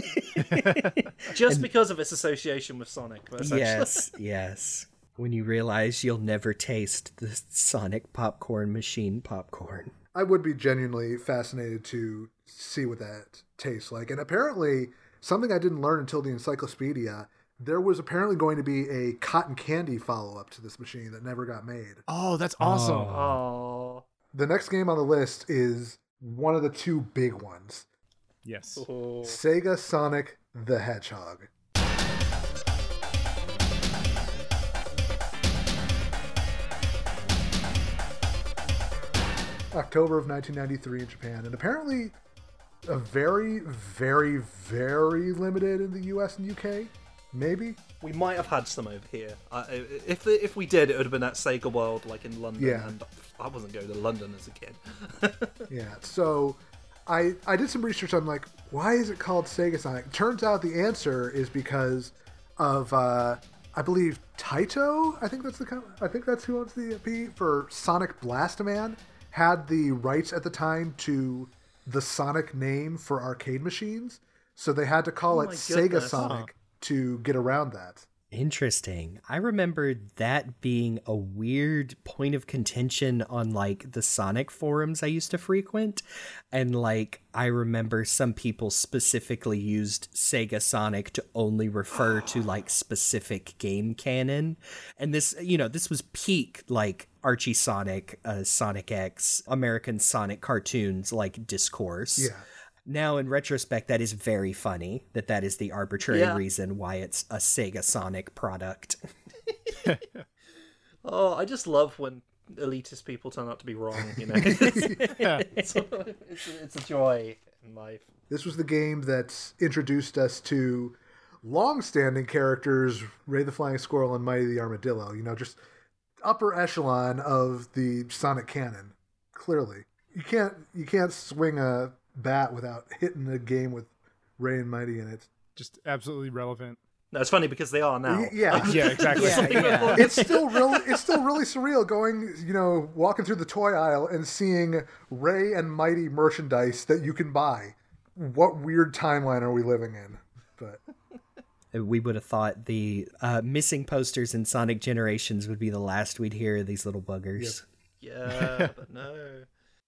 Just because of its association with Sonic. yes, yes. When you realize you'll never taste the Sonic popcorn machine popcorn. I would be genuinely fascinated to see what that tastes like. And apparently, something I didn't learn until the encyclopedia, there was apparently going to be a cotton candy follow up to this machine that never got made. Oh, that's awesome. Oh. The next game on the list is one of the two big ones Yes. Oh. Sega Sonic the Hedgehog. October of 1993 in Japan, and apparently a very, very, very limited in the US and UK. Maybe? We might have had some over here. Uh, if if we did, it would have been at Sega World, like in London. Yeah. And I wasn't going to London as a kid. Yeah. So I I did some research on like why is it called Sega Sonic? Turns out the answer is because of uh I believe Taito, I think that's the I think that's who owns the IP for Sonic Blastoman had the rights at the time to the Sonic name for arcade machines, so they had to call Oh it Sega goodness. Sonic to get around that. Interesting. I remember that being a weird point of contention on like the Sonic forums I used to frequent. And like I remember some people specifically used Sega Sonic to only refer to like specific game canon. And this, you know, this was peak like Archie Sonic, uh, Sonic X, American Sonic cartoons like discourse. Yeah. Now, in retrospect, that is very funny that that is the arbitrary Yeah. reason why it's a Sega Sonic product. Oh, I just love when elitist people turn out to be wrong. You know, it's, Yeah. it's, a, it's a joy in life. This was the game that introduced us to long-standing characters, Ray the Flying Squirrel and Mighty the Armadillo. You know, just upper echelon of the Sonic canon. Clearly, you can't you can't swing a bat without hitting a game with Ray and Mighty in it. Just absolutely relevant. No, it's funny because they are now. Y- Yeah, Yeah, exactly. Yeah, yeah. it's still really it's still really surreal going you know walking through the toy aisle and seeing Ray and Mighty merchandise that you can buy. What weird timeline are we living in? But We would have thought the uh, missing posters in Sonic Generations would be the last we'd hear of these little buggers. Yeah, but no.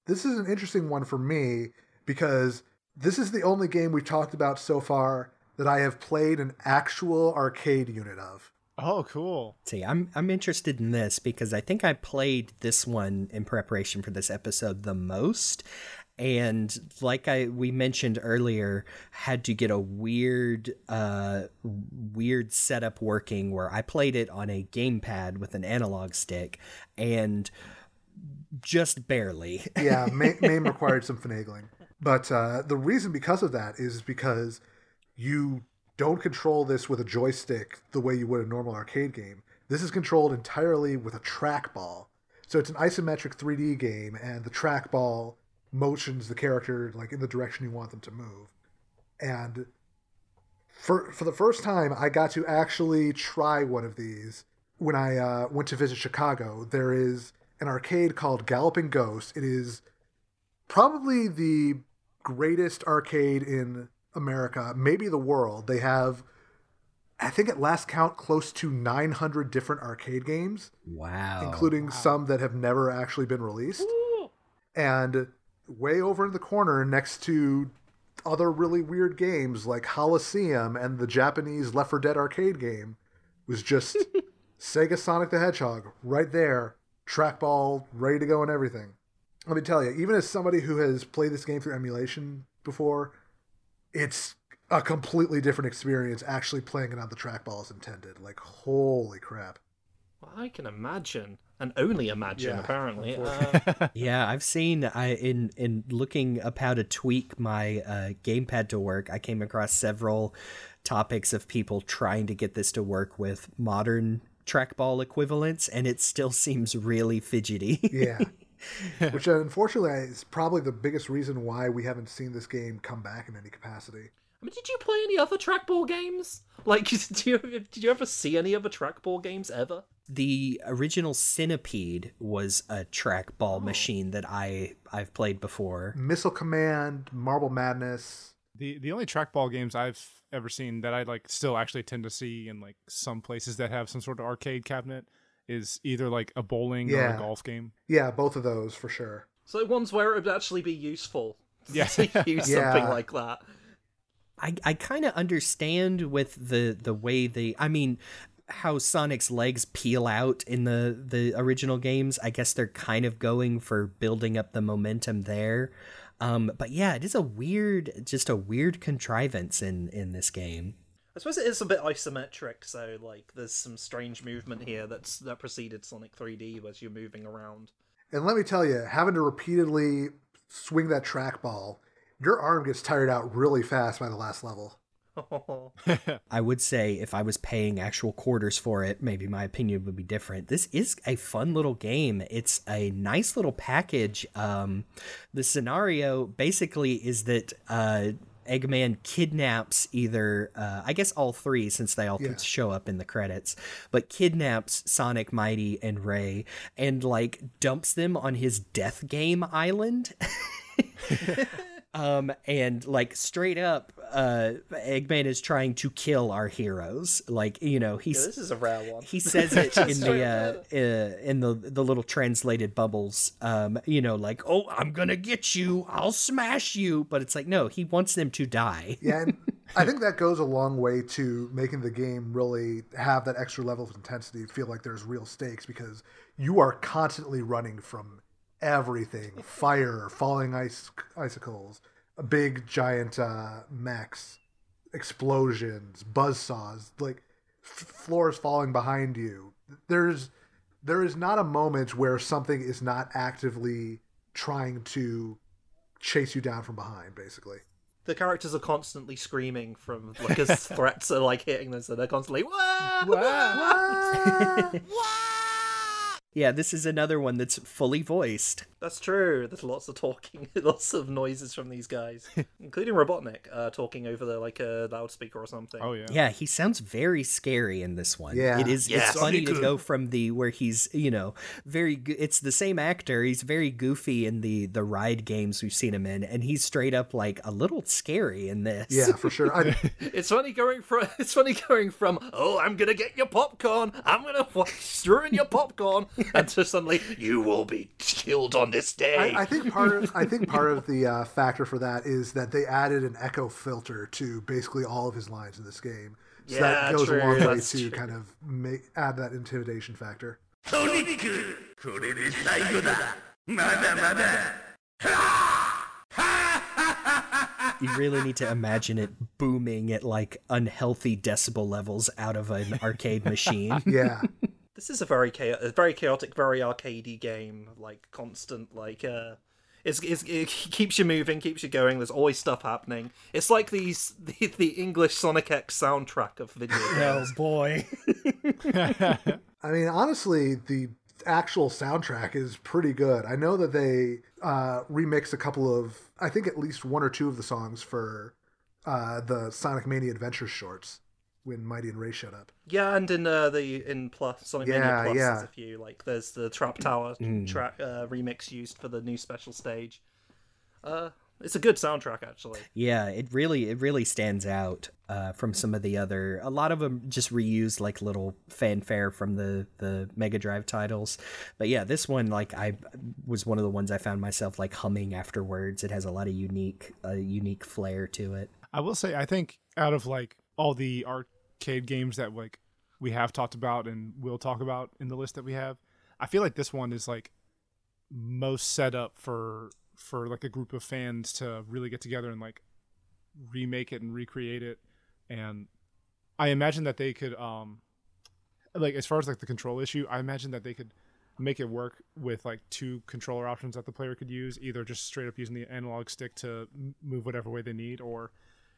this is an interesting one for me because this is the only game we've talked about so far that I have played an actual arcade unit of. Oh, cool. See, I'm I'm interested in this because I think I played this one in preparation for this episode the most. And like I we mentioned earlier, had to get a weird uh weird setup working where I played it on a gamepad with an analog stick and just barely. Yeah, Ma- MAME required some finagling. But uh, the reason because of that is because you don't control this with a joystick the way you would a normal arcade game. This is controlled entirely with a trackball. So it's an isometric 3D game, and the trackball motions the character like in the direction you want them to move. And for for the first time, I got to actually try one of these when I uh, went to visit Chicago. There is an arcade called Galloping Ghost. It is probably the greatest arcade in America, maybe the world. They have I think at last count, close to 900 different arcade games, Wow. including some that have never actually been released. And way over in the corner, next to other really weird games like Holosseum and the Japanese Left 4 Dead arcade game, was just Sega Sonic the Hedgehog right there, trackball ready to go and everything. Let me tell you, even as somebody who has played this game through emulation before, it's a completely different experience actually playing it on the trackball as intended. Like, holy crap. Well, I can imagine, and only imagine. Yeah, apparently, uh, Yeah, I've seen I in in looking up how to tweak my uh, gamepad to work. I came across several topics of people trying to get this to work with modern trackball equivalents, and it still seems really fidgety. Yeah. Which uh, unfortunately is probably the biggest reason why we haven't seen this game come back in any capacity. I mean, did you play any other trackball games? Like, did you did you ever see any other trackball games ever? the original Centipede was a trackball oh. machine that I I've played before. Missile Command, Marble Madness. The the only trackball games I've ever seen that I like still actually tend to see in like some places that have some sort of arcade cabinet is either like a bowling or a golf game. Yeah, both of those for sure. So ones where it would actually be useful Yeah. to use Yeah. something like that. I I kind of understand with the the way they I mean how Sonic's legs peel out in the the original games. I guess they're kind of going for building up the momentum there. Um, but yeah, it is a weird, just a weird contrivance in in this game. I suppose it is a bit isometric, so like there's some strange movement here that's that preceded Sonic 3D as you're moving around. And let me tell you, having to repeatedly swing that trackball, your arm gets tired out really fast by the last level. I would say if I was paying actual quarters for it, maybe my opinion would be different. This is a fun little game. It's a nice little package. Um, the scenario basically is that uh, Eggman kidnaps either, uh, I guess all three, since they all Yeah. show up in the credits, but kidnaps Sonic, Mighty, and Ray and like dumps them on his death game island. um and like straight up uh eggman is trying to kill our heroes. Like you know Yeah, this is a rare one. he says it in the uh, uh in the the little translated bubbles. Um you know like oh i'm gonna get you. I'll smash you. But it's like no he wants them to die. Yeah, and I think that goes a long way to making the game really have that extra level of intensity, feel like there's real stakes because you are constantly running from everything fire, falling ice icicles, a big giant uh, mechs, explosions, buzzsaws, like f- floors falling behind you. There's there is not a moment where something is not actively trying to chase you down from behind, basically. The characters are constantly screaming from like as threats are like hitting them, so they're constantly Wah! yeah this is another one that's fully voiced That's true. There's lots of talking, lots of noises from these guys, including Robotnik uh, talking over the like a loudspeaker or something. Oh yeah. Yeah, he sounds very scary in this one. Yeah. it is. Yeah. It's funny to go from the where he's you know very. go- It's the same actor. He's very goofy in the the ride games we've seen him in, and he's straight up like a little scary in this. Yeah, for sure. I, It's funny going from it's funny going from oh I'm gonna get your popcorn I'm gonna ruin your popcorn and so suddenly you will be killed on this day. I, I think part of I think part of the uh, factor for that is that they added an echo filter to basically all of his lines in this game. So yeah, that goes true. a long way That's to true. kind of make add that intimidation factor. you really need to imagine it booming at like unhealthy decibel levels out of an arcade machine. yeah this is a very cha- a very chaotic, very arcadey game. Like constant, like uh, it's, it's it keeps you moving, keeps you going. There's always stuff happening. It's like these the, the English Sonic X soundtrack of video games. oh boy. I mean honestly, the actual soundtrack is pretty good. I know that they uh, remixed a couple of, I think at least one or two of the songs for uh, the Sonic Mania Adventure shorts when Mighty and Ray showed up. Yeah, and in uh, the in plus Sonic Yeah, Mania Plus, yeah. there's a few like there's the Trap Tower track uh, remix used for the new special stage. Uh, It's a good soundtrack, actually. Yeah, it really it really stands out uh, from some of the other. A lot of them just reuse like little fanfare from the the Mega Drive titles, but yeah, this one like I was one of the ones I found myself like humming afterwards. It has a lot of unique uh, unique flair to it. I will say, I think out of like all the arcade games that like we have talked about and will talk about in the list that we have, I feel like this one is like most set up for for like a group of fans to really get together and like remake it and recreate it. And i imagine that they could um like as far as like the control issue i imagine that they could make it work with like two controller options that the player could use either just straight up using the analog stick to move whatever way they need or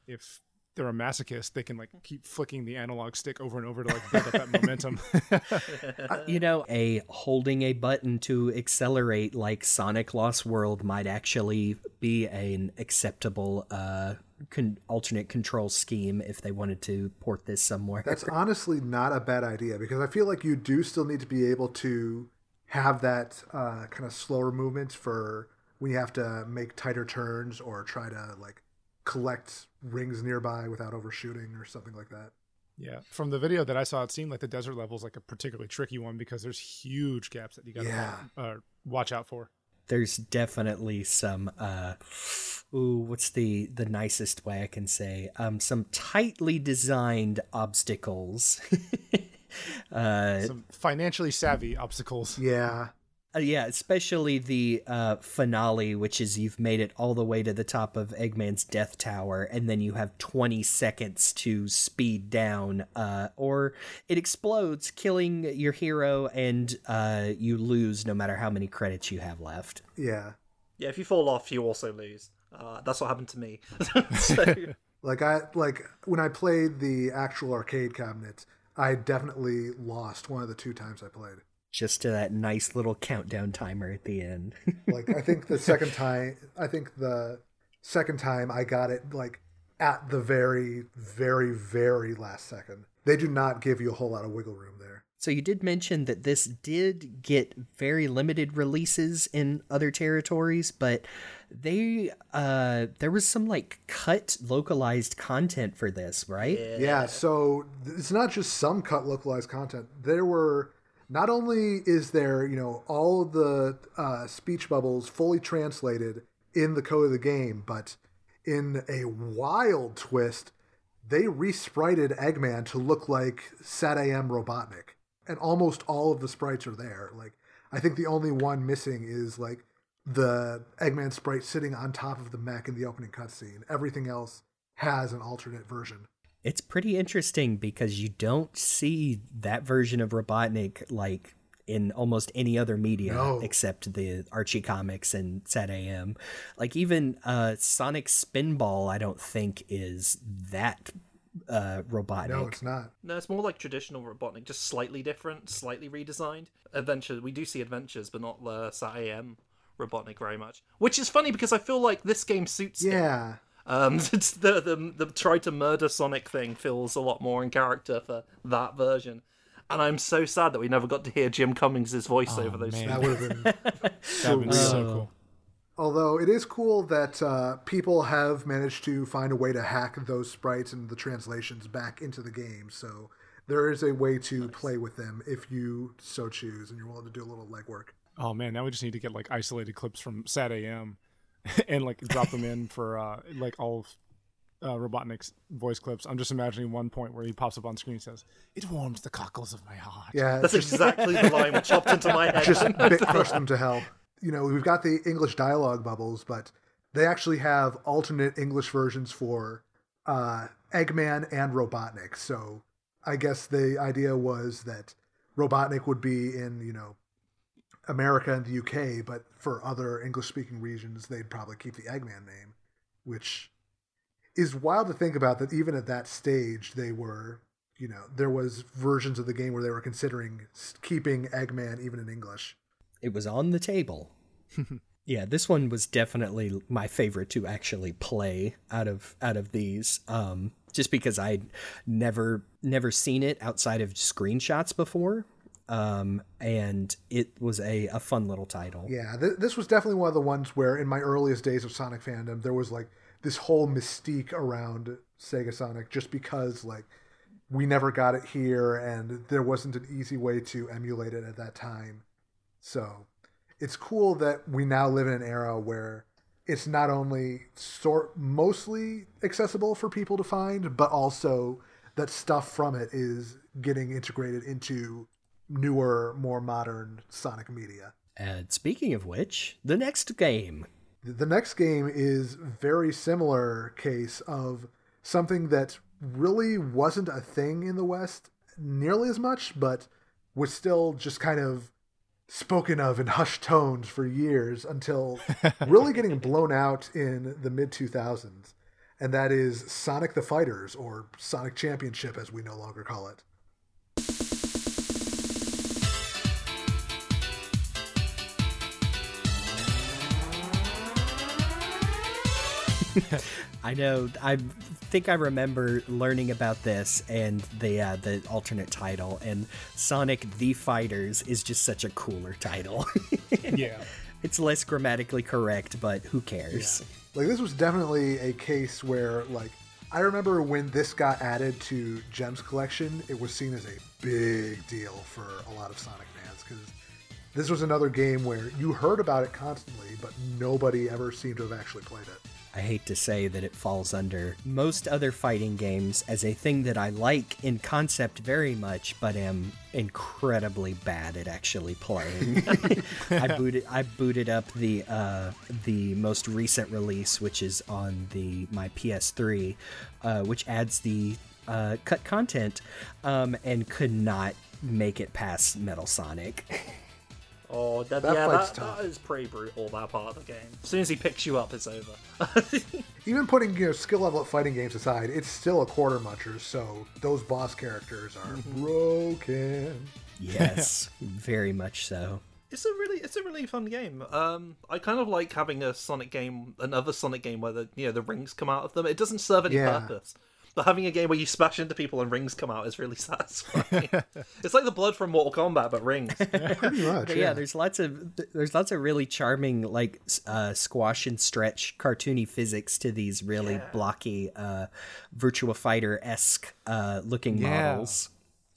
if they're a masochist they can like keep flicking the analog stick over and over to like build up that momentum you know, a holding a button to accelerate like Sonic Lost World might actually be an acceptable uh, con- alternate control scheme if they wanted to port this somewhere. That's honestly not a bad idea because I feel like you do still need to be able to have that uh, kind of slower movement for when you have to make tighter turns or try to like collect rings nearby without overshooting or something like that. Yeah, from the video that I saw, it seemed like the desert level is like a particularly tricky one because there's huge gaps that you got to Yeah. uh, watch out for. There's definitely some uh ooh, what's the the nicest way I can say? Um some tightly designed obstacles. uh Some financially savvy obstacles. Yeah. Uh, yeah, especially the uh, finale, which is you've made it all the way to the top of Eggman's Death Tower, and then you have 20 seconds to speed down, uh, or it explodes, killing your hero, and uh, you lose no matter how many credits you have left. Yeah. Yeah, if you fall off, you also lose. Uh, that's what happened to me. so, Like I like when I played the actual arcade cabinet, I definitely lost one of the two times I played. Just to that nice little countdown timer at the end. Like I think the second time, I think the second time I got it like at the very, very, very last second. They do not give you a whole lot of wiggle room there. So you did mention that this did get very limited releases in other territories, but they uh there was some like cut localized content for this, right? Yeah, yeah so it's not just some cut localized content. There were not only is there, you know, all of the uh, speech bubbles fully translated in the code of the game, but in a wild twist, they resprited Eggman to look like SatAM Robotnik. And almost all of the sprites are there. Like, I think the only one missing is like the Eggman sprite sitting on top of the mech in the opening cutscene. Everything else has an alternate version. It's pretty interesting because you don't see that version of Robotnik like in almost any other media No. except the Archie comics and SatAM. Like even uh Sonic Spinball I don't think is that uh Robotnik. No, it's not. no, it's more like traditional Robotnik, just slightly different, slightly redesigned. Adventures, we do see adventures, but not the SatAM Robotnik very much. Which is funny because I feel like this game suits him. Yeah. Um, it's the, the the try to murder Sonic thing feels a lot more in character for that version, and I'm so sad that we never got to hear Jim Cummings' voice Oh, over those. man. That would have been. That would so cool. Although it is cool that uh, people have managed to find a way to hack those sprites and the translations back into the game. So there is a way to play with them if you so choose and you're willing to do a little legwork. Oh man, now we just need to get like isolated clips from SatAM and like drop them in for uh like all of uh, Robotnik's voice clips. I'm just imagining one point where he pops up on screen and says, "It warms the cockles of my heart." Yeah, That's just, exactly the line which chopped into my head. just bit crush them to hell. You know, we've got the English dialogue bubbles, but they actually have alternate English versions for uh, Eggman and Robotnik. So I guess the idea was that Robotnik would be in, you know, America and the UK, but for other English speaking regions, they'd probably keep the Eggman name, which is wild to think about that even at that stage, they were, you know, there was versions of the game where they were considering keeping Eggman even in English. It was on the table. yeah, this one was definitely my favorite to actually play out of out of these. Um, just because I'd never never seen it outside of screenshots before. Um, and it was a, a fun little title. Yeah, th- this was definitely one of the ones where, in my earliest days of Sonic fandom, there was like this whole mystique around Sega Sonic just because like we never got it here and there wasn't an easy way to emulate it at that time. So it's cool that we now live in an era where it's not only sort mostly accessible for people to find, but also that stuff from it is getting integrated into newer, more modern Sonic media. And speaking of which, the next game. The next game is very similar case of something that really wasn't a thing in the West nearly as much, but was still just kind of spoken of in hushed tones for years until really getting blown out in the mid 2000s. And that is Sonic the Fighters, or Sonic Championship as we no longer call it. I know. I think I remember learning about this and the uh, the alternate title. And Sonic the Fighters is just such a cooler title. Yeah. it's less grammatically correct, but who cares? Like this was definitely a case where like I remember when this got added to Gems collection, it was seen as a big deal for a lot of Sonic fans because this was another game where you heard about it constantly, but nobody ever seemed to have actually played it. I hate to say that it falls under most other fighting games as a thing that I like in concept very much, but am incredibly bad at actually playing. I booted I booted up the uh, the most recent release, which is on the my PS3, uh, which adds the uh, cut content, um, and could not make it past Metal Sonic. Oh, that, That yeah, fight's that, tough. that is pretty brutal. That part of the game. As soon as he picks you up, it's over. Even putting you know skill level at fighting games aside, it's still a quarter muncher, so those boss characters are broken. yes, very much so. it's a really, it's a really fun game. Um, I kind of like having a Sonic game, another Sonic game where the you know the rings come out of them. It doesn't serve any Yeah. purpose. But having a game where you smash into people and rings come out is really satisfying. it's like the blood from Mortal Kombat, but rings. Pretty much. But yeah, there's lots of there's lots of really charming like uh, squash and stretch cartoony physics to these really blocky uh, Virtua Fighter esque uh, looking Yeah. models.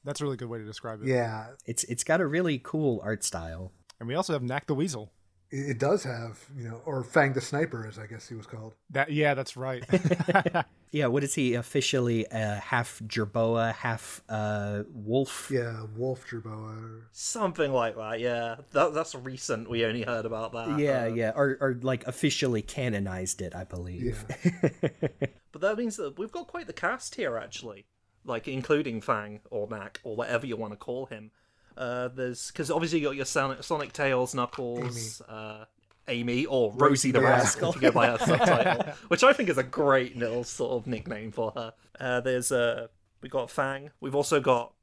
That's a really good way to describe it. yeah. It's it's got a really cool art style. And we also have Nack the Weasel. It it does have, you know, or Fang the Sniper, as I guess he was called. That yeah, that's right. Yeah, what is he officially? Uh, half Jerboa, half uh, wolf. Yeah, Wolf Jerboa. Something like that. Yeah, that, that's recent. We only heard about that. Yeah, Uh, yeah, or or like officially canonized it, I believe. But that means that we've got quite the cast here, actually. Like, including Fang or Nack or whatever you want to call him. Uh, there's because obviously you got your Sonic, Sonic Tails, Knuckles, Amy, uh, Amy or Rosie the Yeah. Rascal, if you go by her subtitle, which I think is a great little sort of nickname for her. Uh, there's uh, we got Fang. We've also got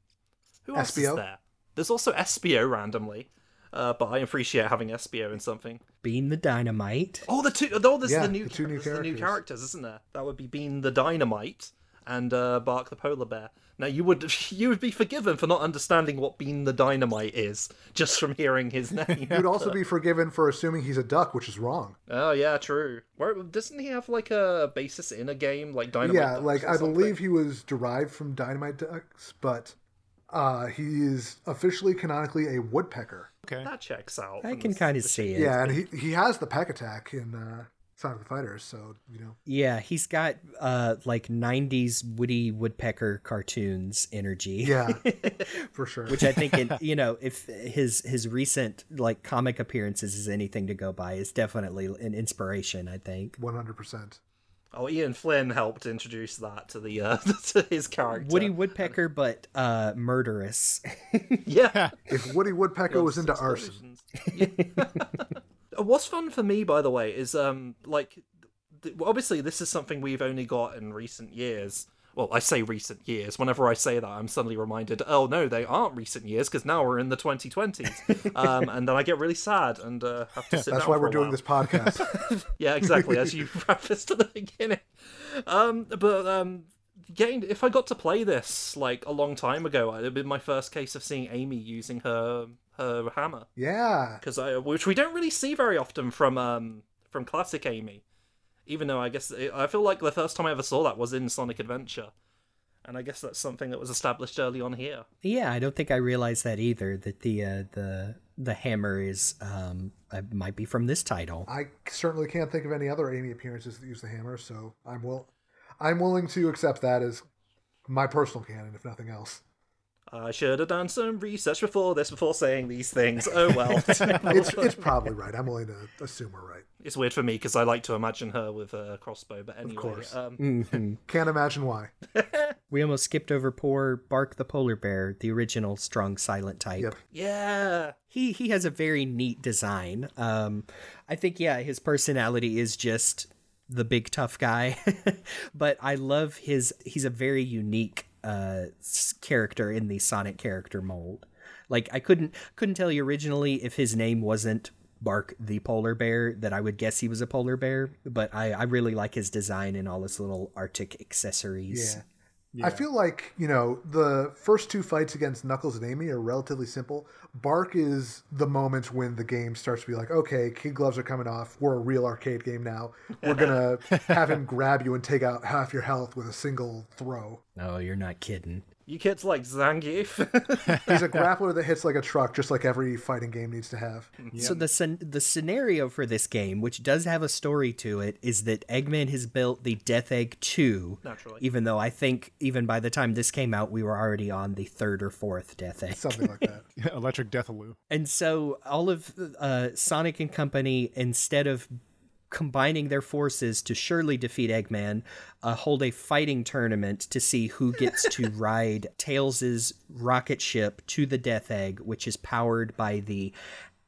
who else is there? There's also Espio randomly. Uh, but I appreciate having Espio in something. Bean the dynamite. Oh, the two. Oh, there's Yeah, the new. the two new there's the new characters. characters, isn't there? That would be Bean the Dynamite and uh, Bark the Polar Bear. Now you would you would be forgiven for not understanding what Bean the Dynamite is just from hearing his name. You'd also be forgiven for assuming he's a duck, which is wrong. oh yeah, true. Where doesn't he have like a basis in a game like Dynamite? yeah, Ducks like or I something? believe he was derived from Dynamite Düx, but uh, he is officially canonically a woodpecker. okay. that checks out. I can kind of see it. Yeah, and he, he has the peck attack in uh, Sonic the Fighters, so you know. Yeah, he's got uh like 90s Woody Woodpecker cartoons energy. Yeah, for sure. Which I think in, you know, if his his recent like comic appearances is anything to go by, is definitely an inspiration, I think. one hundred percent. Oh, Ian Flynn helped introduce that to the uh, to his character. Woody Woodpecker but uh murderous. yeah. If Woody Woodpecker was into arson, Yeah. What's fun for me, by the way, is um like th- obviously this is something we've only got in recent years. Well, I say recent years. Whenever I say that, I'm suddenly reminded, oh no, they aren't recent years because now we're in the 2020s, um, and then I get really sad and uh, have to sit that's why we're doing while. this podcast. Yeah, exactly. as you prefaced at the beginning. Um, but um, getting if I got to play this like a long time ago, it'd been my first case of seeing Amy using her her hammer Yeah. because I which we don't really see very often from um from classic Amy. Even though I guess I feel like the first time I ever saw that was in Sonic Adventure, and I guess that's something that was established early on here. Yeah, I don't think I realized that either. That the uh, the the hammer is um uh, might be from this title. I certainly can't think of any other Amy appearances that use the hammer, so I'm will I'm willing to accept that as my personal canon, if nothing else. I should have done some research before this before saying these things. Oh well. It's it's probably right. I'm willing to assume we're right. it's weird for me because I like to imagine her with a crossbow, but anyway. Of course. Um, Mhm. Can't imagine why. We almost skipped over poor Bark the polar bear, the original strong silent type. Yep. yeah. He he has a very neat design. Um, I think yeah, his personality is just the big tough guy, but I love his. He's a very unique uh character in the Sonic character mold. Like I couldn't couldn't tell you originally if his name wasn't Bark the polar bear that I would guess he was a polar bear, but I I really like his design and all his little Arctic accessories. Yeah. I feel like, you know, the first two fights against Knuckles and Amy are relatively simple. Bark is the moment when the game starts to be like, okay, kid gloves are coming off. We're a real arcade game now. We're going to have him grab you and take out half your health with a single throw. Oh, you're not kidding. You kids like Zangief. He's a grappler that hits like a truck, just like every fighting game needs to have. So the scen- the scenario for this game, which does have a story to it, is that Eggman has built the Death Egg 2. Naturally. Even though I think even by the time this came out, we were already on the third or fourth Death Egg. Something like that. Electric Deathaloo. And so all of uh, Sonic and Company, instead of combining their forces to surely defeat Eggman, uh, hold a fighting tournament to see who gets to ride Tails' rocket ship to the Death Egg, which is powered by the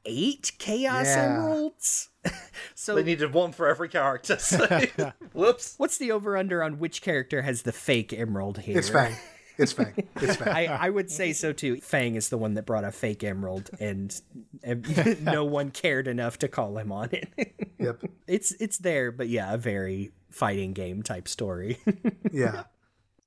eight Chaos Yeah. Emeralds. so they needed one for every character. So. Whoops. what's the over under on which character has the fake emerald here? It's Fang. It's Fang. It's Fang. I, I would say so too. Fang is the one that brought a fake emerald, and, and no one cared enough to call him on it. Yep. it's it's there, but yeah, a very fighting game type story. Yeah.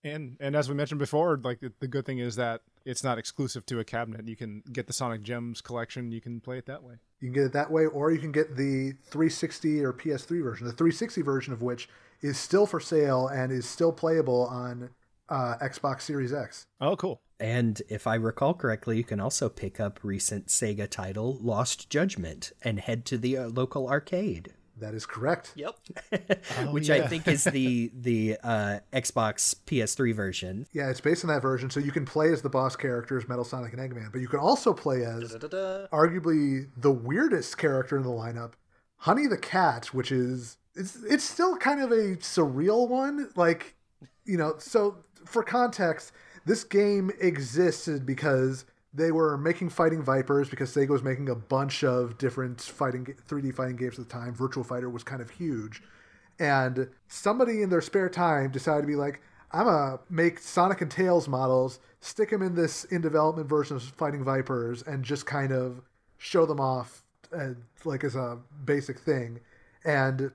And and as we mentioned before, like the, the good thing is that it's not exclusive to a cabinet. You can get the Sonic Gems collection. You can play it that way. You can get it that way, or you can get the 360 or PS3 version. The 360 version of which is still for sale and is still playable on uh, Xbox Series X. Oh, cool. and if I recall correctly, you can also pick up recent Sega title Lost Judgment and head to the uh, local arcade. That is correct. Yep. which I think is the the uh, Xbox PS3 version. Yeah, it's based on that version, so you can play as the boss characters, Metal Sonic and Eggman, but you can also play as Da-da-da. arguably the weirdest character in the lineup, Honey the Cat, which is it's it's still kind of a surreal one. Like, you know, so for context, this game existed because they were making Fighting Vipers because Sega was making a bunch of different fighting 3D fighting games at the time. Virtual Fighter was kind of huge. And somebody in their spare time decided to be like, I'm gonna make Sonic and Tails models, stick them in this in development version of Fighting Vipers, and just kind of show them off, uh, like as a basic thing. And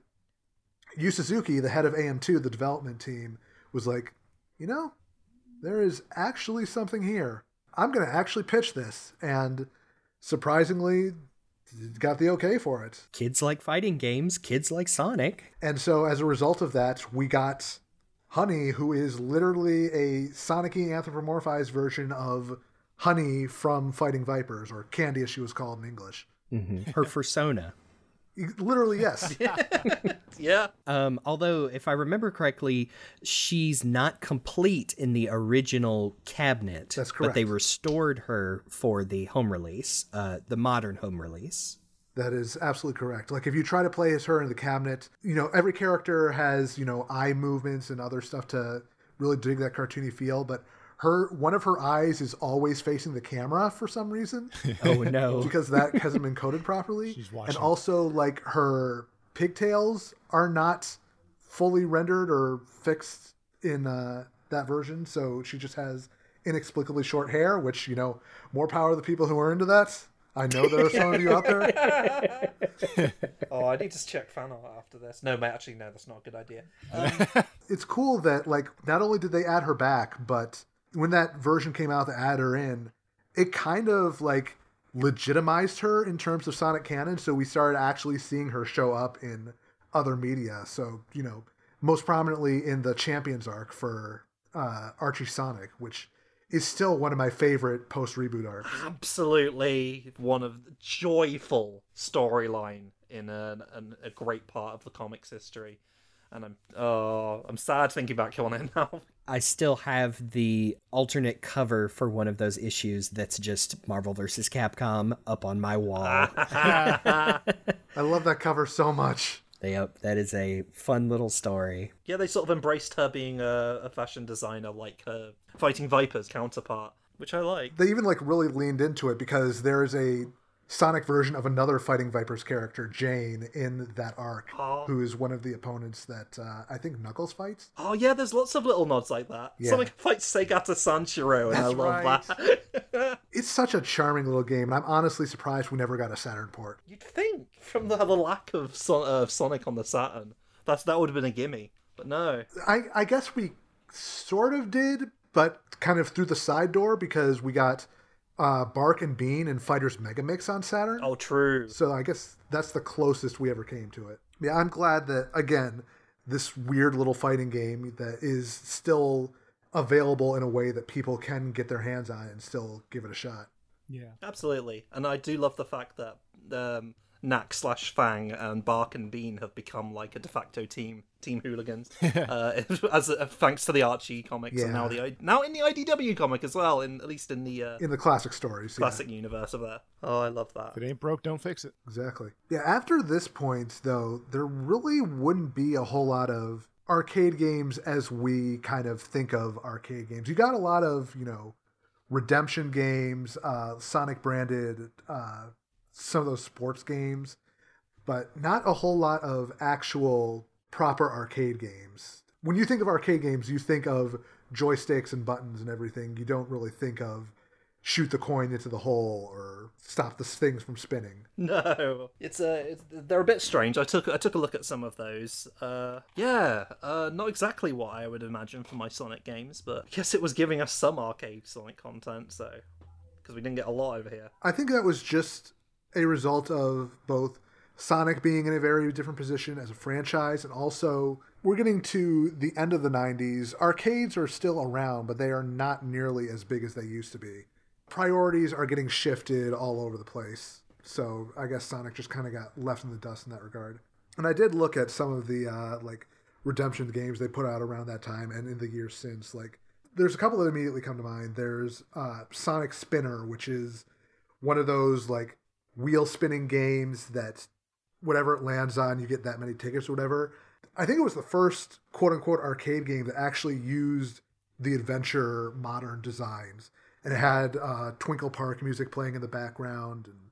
Yu Suzuki, the head of AM2, the development team, was like, you know, there is actually something here. I'm gonna actually pitch this, and surprisingly, got the okay for it. Kids like fighting games. Kids like Sonic. And so as a result of that, we got Honey, who is literally a Sonic-y anthropomorphized version of Honey from Fighting Vipers, or Candy as she was called in English. Mm-hmm. Her persona. Literally, yes. Yeah. Um, although, if I remember correctly, she's not complete in the original cabinet. That's correct. But they restored her for the home release, uh, the modern home release. That is absolutely correct. Like if you try to play as her in the cabinet, you know, every character has, you know, eye movements and other stuff to really dig that cartoony feel, but her one of her eyes is always facing the camera for some reason Oh no! because that hasn't been coded properly. She's watching. and also like her pigtails are not fully rendered or fixed in uh, that version, so she just has inexplicably short hair, which, you know, more power to the people who are into that. I know there are some of you out there. oh, I need to check fan art after this. No, mate, actually, no, that's not a good idea. It's cool that like not only did they add her back, but when that version came out to add her in, it kind of like legitimized her in terms of Sonic canon. So we started actually seeing her show up in other media. So you know, most prominently in the Champions arc for uh, Archie Sonic, which is still one of my favorite post reboot arcs. Absolutely one of the joyful storyline in a, a great part of the comics history. And I'm oh, I'm sad thinking about on it now. I still have the alternate cover for one of those issues that's just Marvel versus Capcom up on my wall. I love that cover so much. Yep, that is a fun little story. Yeah, they sort of embraced her being a, a fashion designer like her Fighting Vipers counterpart, which I like. They even like really leaned into it because there is a Sonic version of another Fighting Vipers character, Jane, in that arc, Oh. who is one of the opponents that uh, I think Knuckles fights. Oh yeah, there's lots of little nods like that. Yeah. Sonic fights Segata Sanshiro, and I love right. that. It's such a charming little game, and I'm honestly surprised we never got a Saturn port. You'd think from the, the lack of, Son- of Sonic on the Saturn, that's that would have been a gimme, but no. I, I guess we sort of did, but kind of through the side door because we got uh, Bark and Bean and Fighters Mega Mix on Saturn. Oh, true. So I guess that's the closest we ever came to it. Yeah, I'm glad that again, this weird little fighting game that is still available in a way that people can get their hands on and still give it a shot. Yeah. Absolutely, and I do love the fact that um, Nack slash Fang and Bark and Bean have become like a de facto team, team hooligans, uh, as uh, thanks to the Archie comics and now the I- now in the IDW comic as well, in at least in the uh, In the classic stories. yeah. classic universe of there. Oh, I love that. If it ain't broke, don't fix it. Exactly. Yeah, after this point, though, there really wouldn't be a whole lot of arcade games as we kind of think of arcade games. You got a lot of, you know, redemption games, uh, Sonic branded, uh, some of those sports games, but not a whole lot of actual proper arcade games. When you think of arcade games, you think of joysticks and buttons and everything. You don't really think of shoot the coin into the hole or stop the things from spinning. No, it's a it's, they're a bit strange. I took I took a look at some of those. Uh, yeah, uh, not exactly what I would imagine for my Sonic games, but I guess it was giving us some arcade Sonic content. So because we didn't get a lot over here. I think that was just a result of both Sonic being in a very different position as a franchise, and also we're getting to the end of the 90s. Arcades are still around, but they are not nearly as big as they used to be. Priorities are getting shifted all over the place. So I guess Sonic just kind of got left in the dust in that regard. And I did look at some of the uh, like redemption games they put out around that time and in the years since. Like, there's a couple that immediately come to mind. There's uh, Sonic Spinner, which is one of those like wheel spinning games that whatever it lands on, you get that many tickets or whatever. I think it was the first quote unquote arcade game that actually used the adventure modern designs. And it had uh, Twinkle Park music playing in the background. And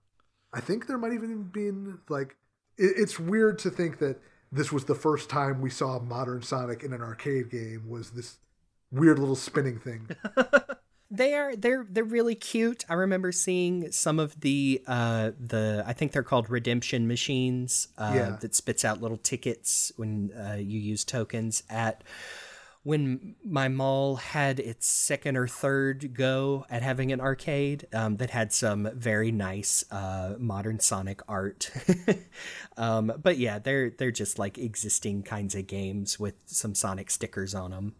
I think there might even been like, it, it's weird to think that this was the first time we saw modern Sonic in an arcade game was this weird little spinning thing. They are they're they're really cute. I remember seeing some of the uh the I think they're called redemption machines uh Yeah. that spits out little tickets when uh, you use tokens at when my mall had its second or third go at having an arcade um, that had some very nice uh, modern Sonic art, um, but yeah, they're they're just like existing kinds of games with some Sonic stickers on them.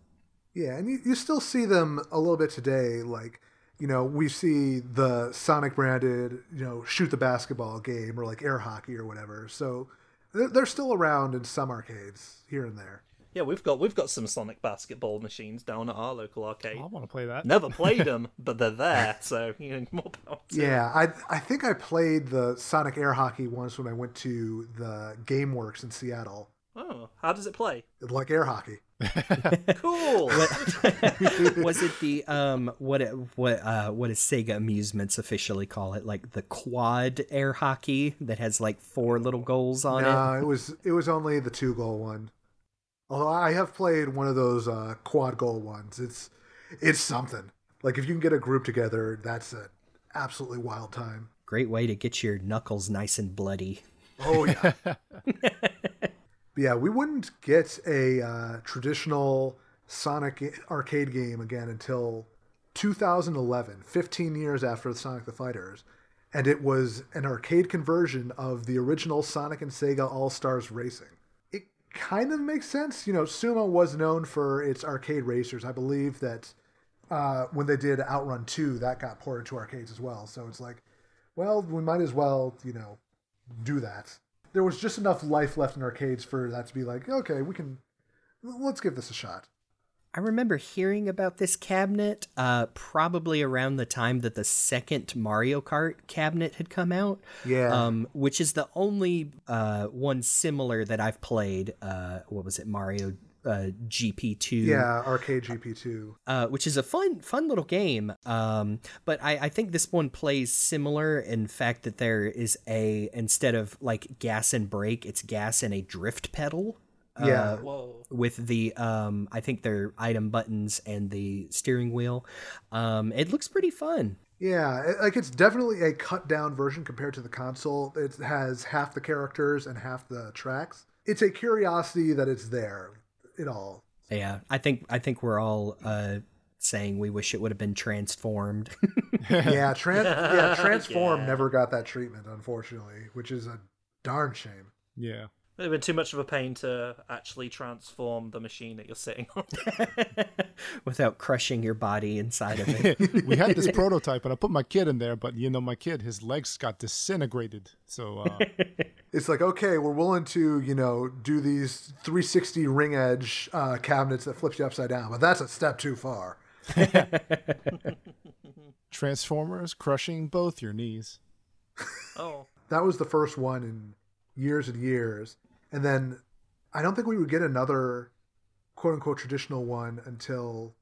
Yeah, and you, you still see them a little bit today. Like, you know, we see the Sonic branded, you know, shoot the basketball game or like air hockey or whatever. So they're, they're still around in some arcades here and there. Yeah, we've got we've got some Sonic basketball machines down at our local arcade. I want to play that. Never played them, but they're there, so you know more power. To them. Yeah, I I think I played the Sonic air hockey once when I went to the GameWorks in Seattle. Oh, how does it play? Like air hockey. Cool. was it the um what it, what uh what does Sega Amusements officially call it like the quad air hockey that has like four little goals on it? No, it was it was only the two goal one. Although I have played one of those uh, quad goal ones. It's it's something. Like if you can get a group together, that's an absolutely wild time. Great way to get your knuckles nice and bloody. Oh yeah. But yeah, we wouldn't get a uh, traditional Sonic arcade game again until 2011, 15 years after Sonic the Fighters, and it was an arcade conversion of the original Sonic and Sega All Stars Racing. It kind of makes sense, you know. Sumo was known for its arcade racers. I believe that uh, when they did Outrun 2, that got ported to arcades as well. So it's like, well, we might as well, you know, do that. There was just enough life left in arcades for that to be like, okay, we can, let's give this a shot. I remember hearing about this cabinet uh, probably around the time that the second Mario Kart cabinet had come out. Yeah. Um, which is the only uh, one similar that I've played. Uh, what was it? Mario uh, GP2. Yeah, arcade GP2. uh, which is a fun, fun little game. Um, but I, I think this one plays similar in fact that there is a instead of like gas and brake, it's gas and a drift pedal. Yeah. Whoa. With the, um, I think they're item buttons and the steering wheel. Um, it looks pretty fun. Yeah, it- like it's definitely a cut down version compared to the console. It has half the characters and half the tracks. It's a curiosity that it's there. It all. Yeah, I think I think we're all uh, saying we wish it would have been transformed. Yeah, trans- yeah, Transform Yeah. never got that treatment, unfortunately, which is a darn shame. Yeah. It would have been too much of a pain to actually transform the machine that you're sitting on. without crushing your body inside of it. we had this prototype, and I put my kid in there, but you know, my kid, his legs got disintegrated. So uh, It's like, okay, we're willing to, you know, do these 360 ring edge uh, cabinets that flips you upside down, but that's a step too far. Transformers crushing both your knees. oh. That was the first one in years and years. And then I don't think we would get another quote unquote traditional one until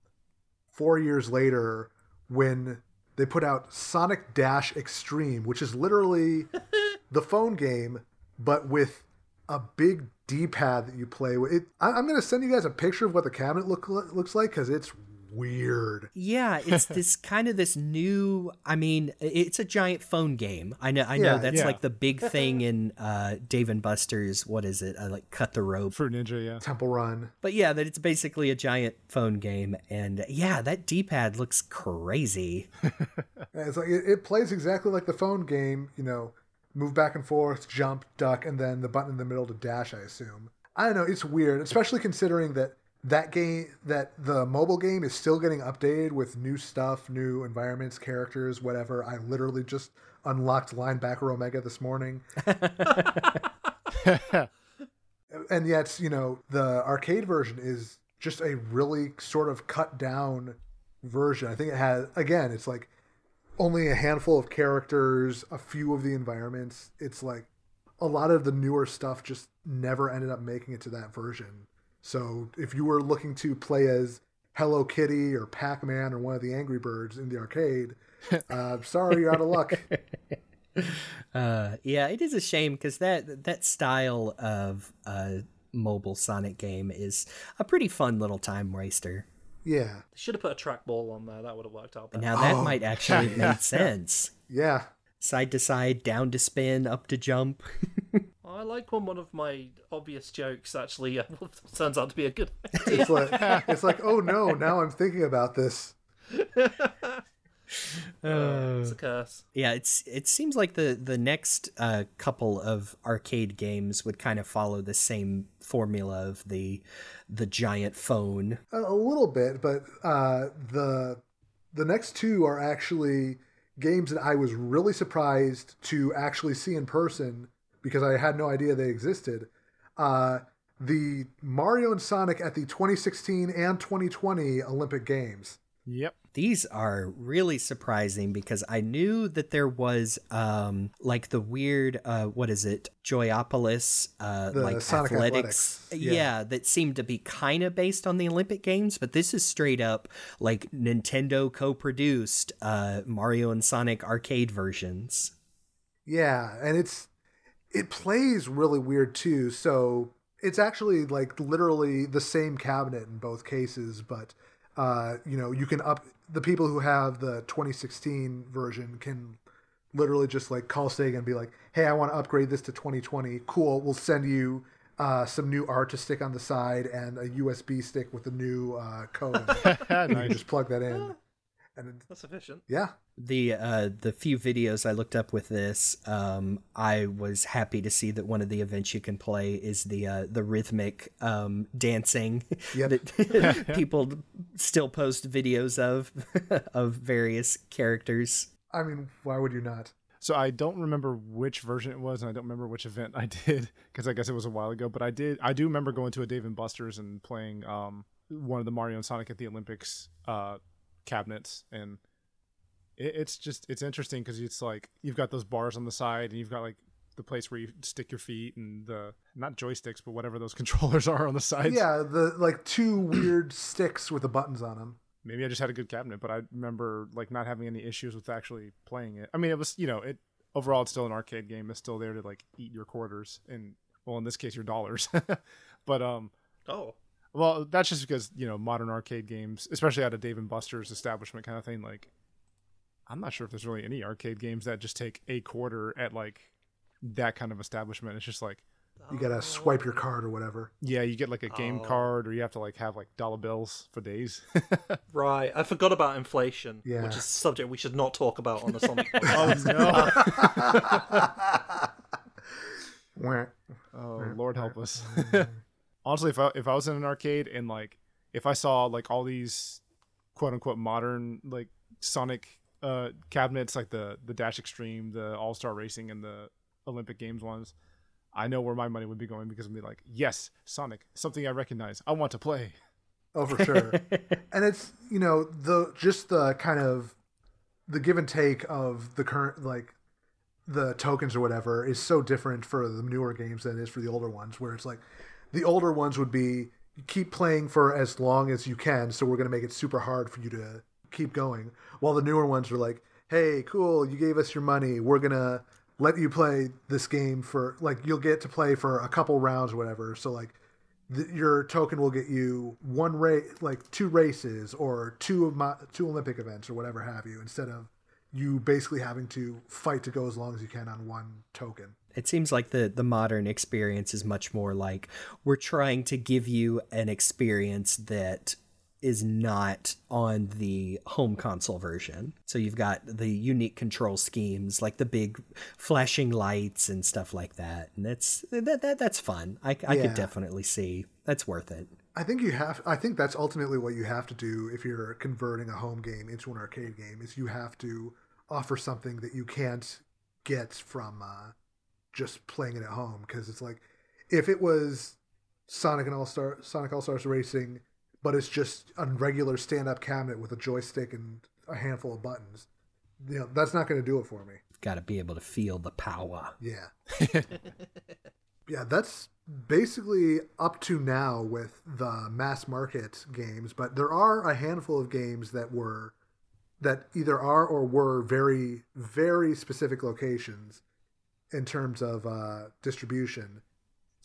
four years later when they put out Sonic Dash Extreme, which is literally the phone game, but with a big D-pad that you play with. It, I, I'm going to send you guys a picture of what the cabinet look, looks like because it's weird. Yeah, it's this kind of this new. I mean, it's a giant phone game. I know. I know Yeah, that's yeah. like the big thing in uh, Dave and Buster's. What is it? Uh, like cut the rope. Fruit Ninja, yeah. Temple Run. But yeah, that it's basically a giant phone game, and yeah, that D-pad looks crazy. Yeah, It's like it, it plays exactly like the phone game. You know, move back and forth, jump, duck, and then the button in the middle to dash. I assume. I don't know. It's weird, especially considering that that game, that the mobile game, is still getting updated with new stuff, new environments, characters, whatever. I literally just unlocked Linebacker Omega this morning. and yet, you know, the arcade version is just a really sort of cut down version. I think it has again, it's like only a handful of characters, a few of the environments. It's like a lot of the newer stuff just never ended up making it to that version. So if you were looking to play as Hello Kitty or Pac Man or one of the Angry Birds in the arcade, uh, sorry, you're out of luck. Uh, yeah, it is a shame because that that style of uh, mobile Sonic game is a pretty fun little time waster. Yeah, Should have put a trackball on there. That would have worked out better. Now that Oh. might actually make sense. yeah. Side to side, down to spin, up to jump. I like when one of my obvious jokes actually uh, turns out to be a good idea. It's like it's like oh no, now I'm thinking about this. it's a curse. Yeah, it's it seems like the the next uh, couple of arcade games would kind of follow the same formula of the the giant phone. A, a little bit, but uh, the the next two are actually games that I was really surprised to actually see in person because I had no idea they existed. Uh, the Mario and Sonic at the 2016 and 2020 Olympic Games. Yep. These are really surprising because I knew that there was um like the weird uh what is it Joypolis uh The like Sonic athletics, Athletics, Yeah. yeah. that seemed to be kind of based on the Olympic games but this is straight up like Nintendo co-produced uh Mario and Sonic arcade versions. Yeah, and it's it plays really weird too. So it's actually like literally the same cabinet in both cases, but uh, you know, you can up the people who have the 2016 version can literally just like call Sega and be like, "Hey, I want to upgrade this to 2020. Cool, we'll send you uh, some new art to stick on the side and a USB stick with a new uh, code. and you just plug that in, and it- That's efficient. yeah, the uh, the few videos I looked up with this, um, I was happy to see that one of the events you can play is the uh, the rhythmic um, dancing Yep. that people still post videos of of various characters. I mean, why would you not? So I don't remember which version it was, and I don't remember which event I did because I guess it was a while ago. But I did. I do remember going to a Dave and Buster's and playing um, one of the Mario and Sonic at the Olympics uh, cabinets, and it, it's just it's interesting because it's like you've got those bars on the side, and you've got like the place where you stick your feet and the not joysticks, but whatever those controllers are on the sides. Yeah, the like two weird sticks with the buttons on them. maybe I just had a good cabinet, but I remember like not having any issues with actually playing it. I mean, it was you know it overall it's still an arcade game. It's still there to like eat your quarters and well in this case your dollars. but um Oh, well that's just because you know modern arcade games, especially out of Dave and Buster's establishment kind of thing. Like I'm not sure if there's really any arcade games that just take a quarter at like that kind of establishment. It's just like You gotta swipe your card or whatever. yeah, you get like a game Oh. card or you have to like have like dollar bills for days. right. I forgot about inflation, Yeah. which is a subject we should not talk about on the Sonic oh no. Oh Lord help us. Honestly, if I if I was in an arcade and like if I saw like all these quote unquote modern like Sonic uh cabinets like the the Dash Extreme, the All Star Racing and the Olympic Games ones, I know where my money would be going because I'd be like, yes, Sonic, something I recognize. I want to play. Oh, for sure. and it's you know the just the kind of the give and take of the current like the tokens or whatever is so different for the newer games than it is for the older ones. Where it's like the older ones would be keep playing for as long as you can, so we're going to make it super hard for you to keep going. While the newer ones are like, hey, cool, you gave us your money, we're gonna let you play this game for like you'll get to play for a couple rounds or whatever. So like your token will get you one race, like two races or two of my two Olympic events or whatever have you, instead of you basically having to fight to go as long as you can on one token. It seems like the the modern experience is much more like we're trying to give you an experience that is not on the home console version. So you've got the unique control schemes like the big flashing lights and stuff like that. And that's that, that that's fun. I, I Yeah. could definitely see that's worth it. I think you have. I think that's ultimately what you have to do if you're converting a home game into an arcade game. Is you have to offer something that you can't get from uh, just playing it at home. Because it's like if it was Sonic and All Star Sonic All Stars Racing, but it's just a regular stand up cabinet with a joystick and a handful of buttons. You know, that's not going to do it for me. Got to be able to feel the power. Yeah. yeah, that's basically up to now with the mass market games, but there are a handful of games that were that either are or were very very specific locations in terms of uh, distribution.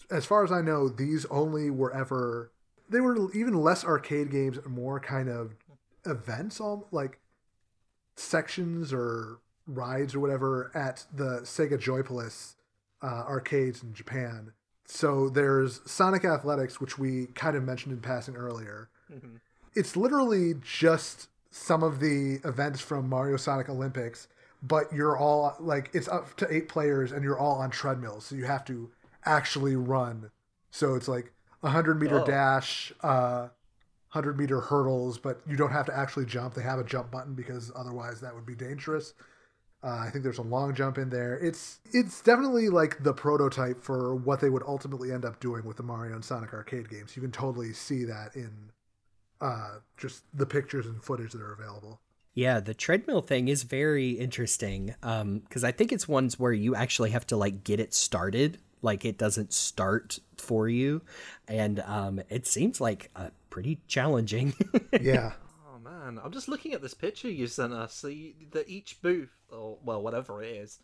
As far as I know, these only were ever they were even less arcade games more kind of events all like sections or rides or whatever at the Sega Joypolis uh, arcades in Japan. So there's Sonic Athletics, which we kind of mentioned in passing earlier. It's literally just some of the events from Mario Sonic Olympics, but you're all like it's up to eight players and you're all on treadmills, so you have to actually run. So it's like a hundred meter Oh. dash, uh, hundred meter hurdles, but you don't have to actually jump. They have a jump button because otherwise that would be dangerous. Uh, I think there's a long jump in there. It's it's definitely like the prototype for what they would ultimately end up doing with the Mario and Sonic arcade games. You can totally see that in uh, just the pictures and footage that are available. Yeah, the treadmill thing is very interesting because I think it's ones where you actually have to like get it started, like it doesn't start for you, and um, it seems like uh, pretty challenging. Yeah, Oh man, I'm just looking at this picture you sent us. So you, that each booth, or well, whatever it is,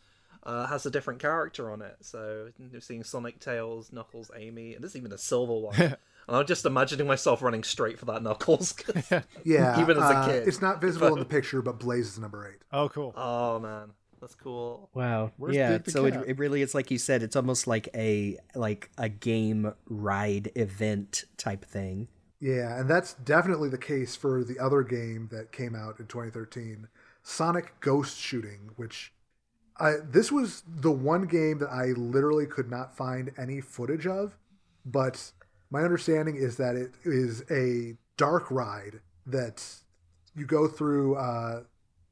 uh, has a different character on it. So you're seeing Sonic, Tails, Knuckles, Amy, and there's even a silver one. and I'm just imagining myself running straight for that Knuckles. yeah. Even as a uh, kid. it's not visible in the picture, but Blaze is number eight. Oh, cool. oh man, That's cool. Wow. Where's yeah. So it, it really is like you said. It's almost like a like a game ride event type thing. Yeah, and that's definitely the case for the other game that came out in 2013, Sonic Ghost Shooting, which I this was the one game that I literally could not find any footage of, but my understanding is that it is a dark ride that you go through uh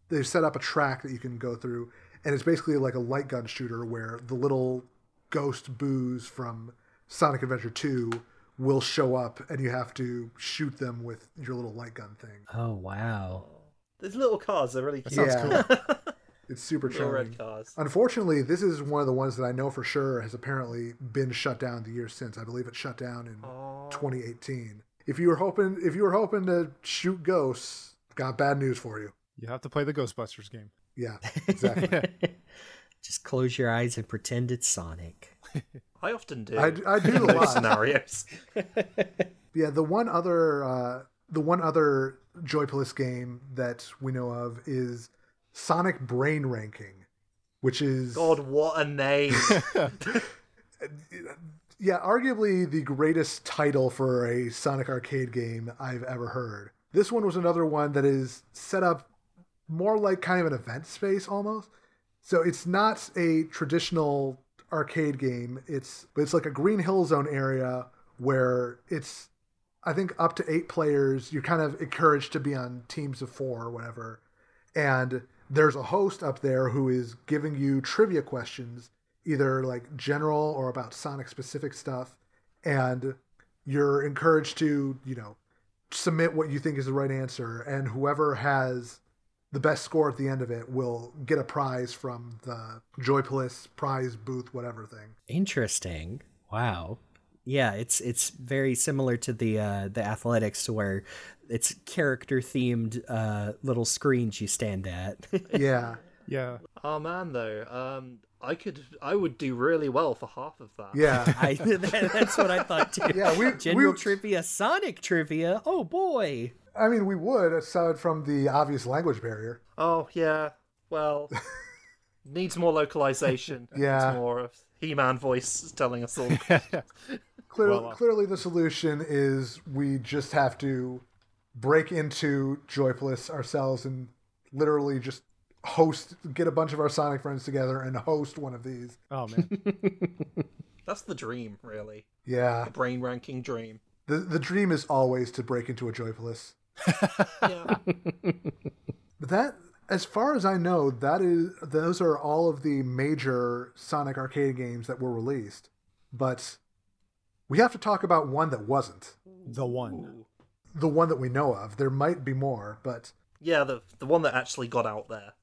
they've set up a track that you can go through and it's basically like a light gun shooter where the little ghost boos from Sonic Adventure 2 will show up and you have to shoot them with your little light gun thing. Oh wow. These little cars are really cute. sounds Yeah. It's super Little charming. red cars. Unfortunately, this is one of the ones that I know for sure has apparently been shut down the year since. I believe it shut down in 2018. If you were hoping if you were hoping to shoot ghosts, got bad news for you. You have to play the Ghostbusters game. Yeah, exactly. Just close your eyes and pretend it's Sonic. I often do. I, I do a in those lot. scenarios. Yeah, the one other uh, the one other Joypolis game that we know of is Sonic Brain Ranking, which is God, what a name! yeah, arguably the greatest title for a Sonic arcade game I've ever heard. This one was another one that is set up more like kind of an event space almost. So it's not a traditional arcade game. It's but it's like a Green Hill Zone area where it's I think up to 8 players. You're kind of encouraged to be on teams of 4 or whatever. And there's a host up there who is giving you trivia questions either like general or about Sonic specific stuff, and you're encouraged to, you know, submit what you think is the right answer, and whoever has the best score at the end of it will get a prize from the Joypolis prize booth, whatever thing. Interesting. Wow. Yeah, it's it's very similar to the uh, the athletics to where it's character themed uh, little screens you stand at. Yeah. Yeah. oh man, though, um, I could, I would do really well for half of that. Yeah. I, that, that's what I thought too. Yeah, we- general we- trivia, Sonic trivia. Oh boy. I mean, we would, aside from the obvious language barrier. Oh yeah. Well, needs more localization. Yeah. Needs more of He-Man voice telling us all. Clearly, Well, uh, clearly, the solution is we just have to break into Joypolis ourselves and literally just host, get a bunch of our Sonic friends together and host one of these. Oh man. That's the dream, really. Yeah, The brain ranking dream. the the dream is always to break into a Joypolis. Yeah. But that, as far as I know, that is those are all of the major Sonic arcade games that were released. But we have to talk about one that wasn't. the one. The one that we know of. There might be more, but yeah, the the one that actually got out there.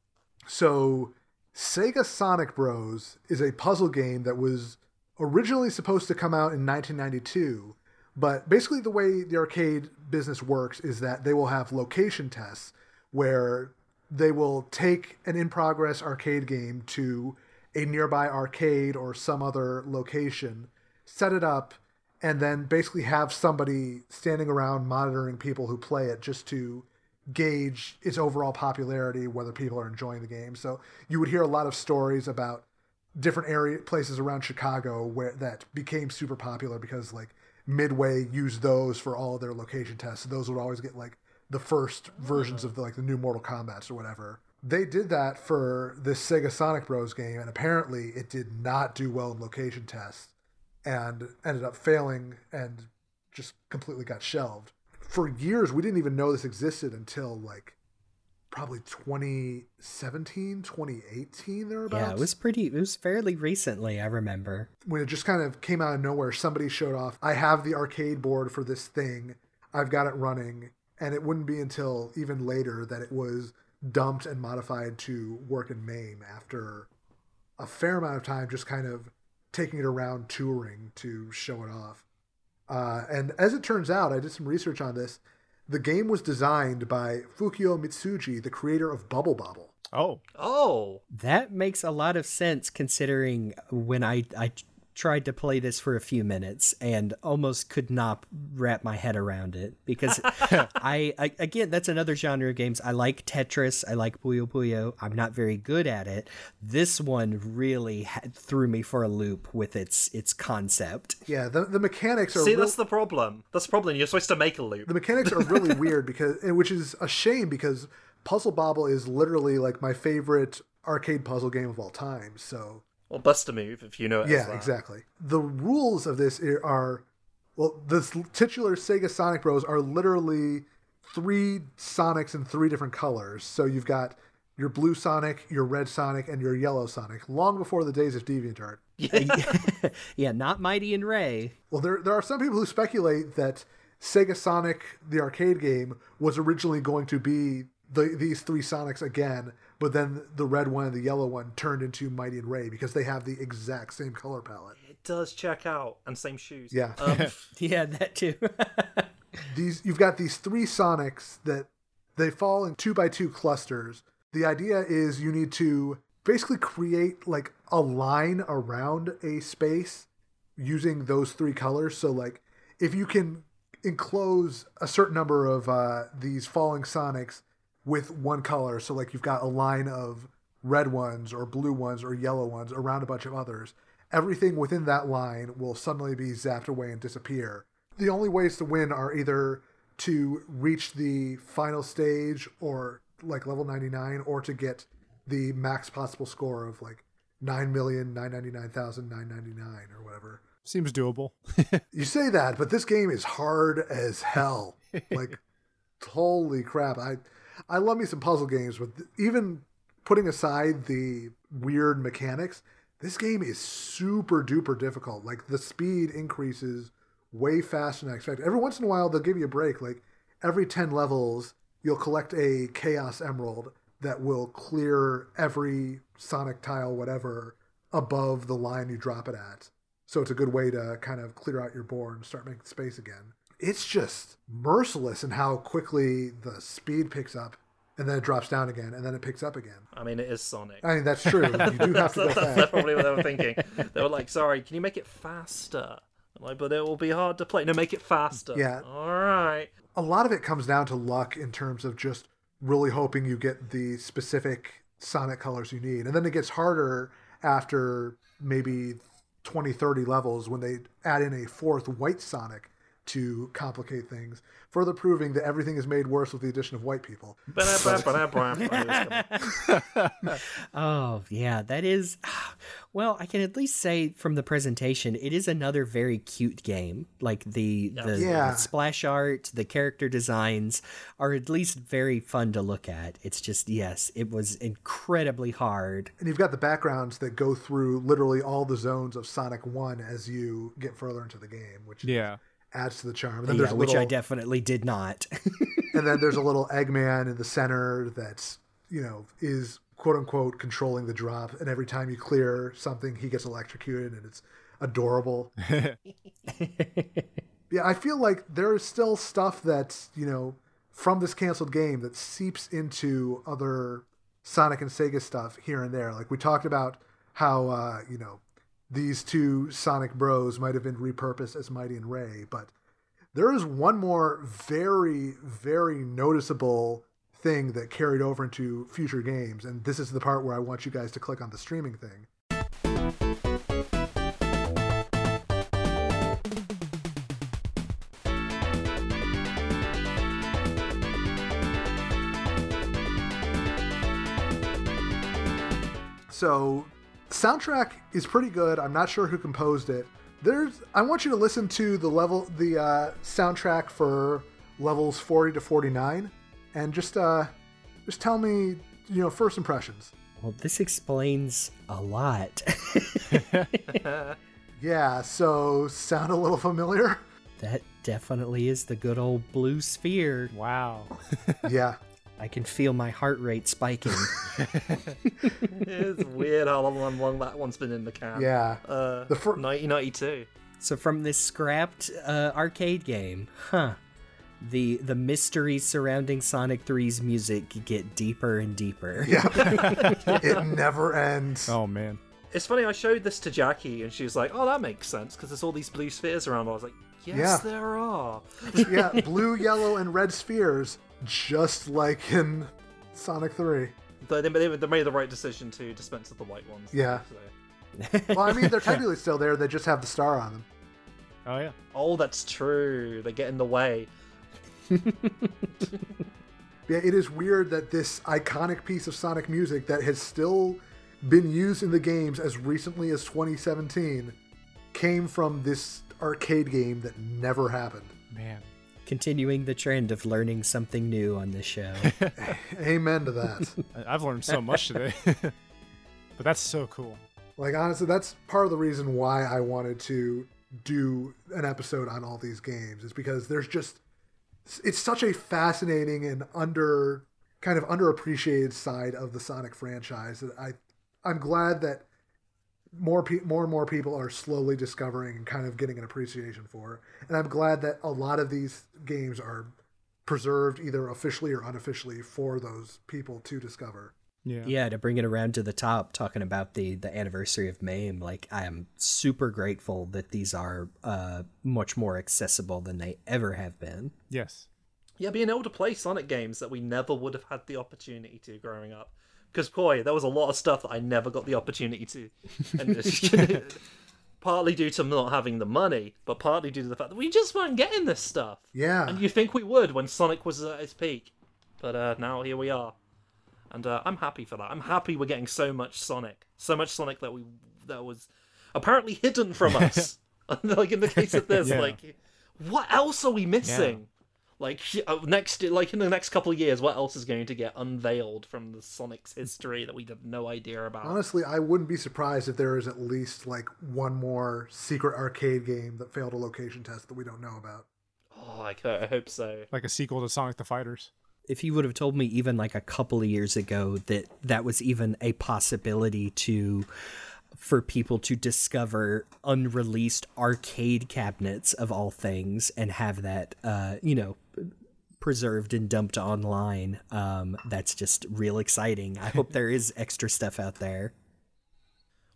So, Sega Sonic Bros. is a puzzle game that was originally supposed to come out in 1992, but basically, the way the arcade business works is that they will have location tests where they will take an in progress arcade game to a nearby arcade or some other location, set it up, and then basically have somebody standing around monitoring people who play it just to gauge its overall popularity, whether people are enjoying the game. So you would hear a lot of stories about different area places around Chicago where that became super popular because like Midway used those for all of their location tests. So those would always get like the first versions of the, like the new Mortal Kombat's or whatever. They did that for this Sega Sonic Bros game, and apparently it did not do well in location tests, and ended up failing and just completely got shelved. For years, we didn't even know this existed until like probably 2017, 2018 thereabouts. Yeah, it was pretty. It was fairly recently. I remember. when it just kind of came out of nowhere. Somebody showed off, I have the arcade board for this thing. I've got it running. And it wouldn't be until even later that it was dumped and modified to work in MAME after a fair amount of time just kind of taking it around touring to show it off. Uh, and as it turns out, I did some research on this. The game was designed by Fukio Mitsuji, the creator of Bubble Bobble. Oh. Oh, That makes a lot of sense considering when I I tried to play this for a few minutes and almost could not wrap my head around it because I, I again that's another genre of games. I like Tetris, I like Puyo Puyo. I'm not very good at it. This one really had, threw me for a loop with its its concept. Yeah, the, the mechanics are See, real- that's the problem. That's the problem. You're supposed to make a loop. the mechanics are really weird because which is a shame because Puzzle Bobble is literally like my favorite arcade puzzle game of all time. So Or bust a move if you know it. as yeah, exactly. The rules of this are well, the titular Sega Sonic Bros are literally three Sonics in three different colors. So you've got your blue Sonic, your red Sonic, and your yellow Sonic. Long before the days of DeviantArt. Uh, yeah, not Mighty and Ray. Well, there there are some people who speculate that Sega Sonic, the arcade game, was originally going to be the, these three Sonics again, but then the red one and the yellow one turned into Mighty and Ray because they have the exact same color palette. It does check out and same shoes. Yeah. Um, Yeah, that too. These you've got these three Sonics that they fall in two by two clusters. The idea is you need to basically create like a line around a space using those three colors. So like if you can enclose a certain number of uh, these falling Sonics with one color, so like you've got a line of red ones or blue ones or yellow ones around a bunch of others, everything within that line will suddenly be zapped away and disappear. The only ways to win are either to reach the final stage or like level 99 or to get the max possible score of like 9,999,999 or whatever. Seems doable. You say that, but this game is hard as hell. Like, holy crap! I I love me some puzzle games, but even putting aside the weird mechanics, this game is super duper difficult. Like the speed increases way faster than I expected. Every once in a while, they'll give you a break. Like every ten levels, you'll collect a Chaos Emerald that will clear every Sonic tile, whatever, above the line you drop it at. So it's a good way to kind of clear out your board and start making space again. It's just merciless in how quickly the speed picks up and then it drops down again and then it picks up again. I mean, it is Sonic. I mean, that's true. You do have to go That's fast. probably what they were thinking. They were like, "Sorry, can you make it faster?" I'm like, but it will be hard to play. No, make it faster. Yeah. All right. A lot of it comes down to luck in terms of just really hoping you get the specific Sonic colors you need. And then it gets harder after maybe 20, 30 levels when they add in a fourth white Sonic to complicate things, further proving that everything is made worse with the addition of white people. Oh, yeah, that is. Well, I can at least say from the presentation, it is another very cute game. Like the the, Yeah. the splash art, the character designs are at least very fun to look at. It's just yes, it was incredibly hard. And you've got the backgrounds that go through literally all the zones of Sonic 1 as you get further into the game, which Yeah. Adds to the charm. And then Yeah, there's a which I definitely did not. and then there's a little Eggman in the center that's you know is quote unquote controlling the drop, and every time you clear something, he gets electrocuted, and it's adorable. yeah, I feel like there is still stuff that's you know from this canceled game that seeps into other Sonic and Sega stuff here and there. Like we talked about how uh, you know these two Sonic Bros might have been repurposed as Mighty and Ray, but there is one more very, very noticeable thing that carried over into future games, and this is the part where I want you guys to click on the streaming thing. So, soundtrack is pretty good. I'm not sure who composed it. There's I want you to listen to the level the uh, soundtrack for levels 40 to 49 and just uh just tell me, you know, first impressions. well, this explains a lot. Yeah, so sound a little familiar? that definitely is the good old blue sphere. Wow. yeah. I can feel my heart rate spiking. it's weird how long, long that one's been in the can. Yeah. Uh, The fir- 1992. So from this scrapped uh, arcade game, huh? The the mysteries surrounding Sonic 3's music get deeper and deeper. Yeah. it never ends. Oh man. It's funny. I showed this to Jackie, and she was like, "Oh, that makes sense because there's all these blue spheres around." I was like, "Yes, Yeah. there are." yeah, blue, yellow, and red spheres, just like in Sonic 3. They, they, they made the right decision to dispense with the white ones. Yeah. so. Well, I mean, they're technically still there, they just have the star on them. Oh yeah. Oh, that's true. They get in the way. Yeah, it is weird that this iconic piece of Sonic music that has still been used in the games as recently as 2017 came from this arcade game that never happened. Man. Continuing the trend of learning something new on this show. Amen to that. I- I've learned so much today. but that's so cool. like, honestly, that's part of the reason why I wanted to do an episode on all these games, is because there's just. It's such a fascinating and under kind of underappreciated side of the Sonic franchise that I I'm glad that more pe- more and more people are slowly discovering and kind of getting an appreciation for. And I'm glad that a lot of these games are preserved either officially or unofficially for those people to discover. Yeah. yeah, to bring it around to the top, talking about the the anniversary of MAME, like I am super grateful that these are uh, much more accessible than they ever have been. Yes. Yeah, being able to play Sonic games that we never would have had the opportunity to growing up. Because, boy, there was a lot of stuff that I never got the opportunity to. And it's- partly due to not having the money, but partly due to the fact that we just weren't getting this stuff. Yeah. And you think we would when Sonic was at its peak. But uh, now here we are. And uh, I'm happy for that. I'm happy we're getting so much Sonic. So much Sonic that we that was apparently hidden from us. like in the case of this, Yeah. like what else are we missing? Like uh, next, like in the next couple of years, what else is going to get unveiled from the Sonic's history that we have no idea about? Honestly, I wouldn't be surprised if there is at least like one more secret arcade game that failed a location test that we don't know about. Oh, I, I hope so. Like a sequel to Sonic the Fighters. If you would have told me even like a couple of years ago that that was even a possibility to for people to discover unreleased arcade cabinets of all things and have that uh, you know preserved and dumped online um, that's just real exciting i hope there is extra stuff out there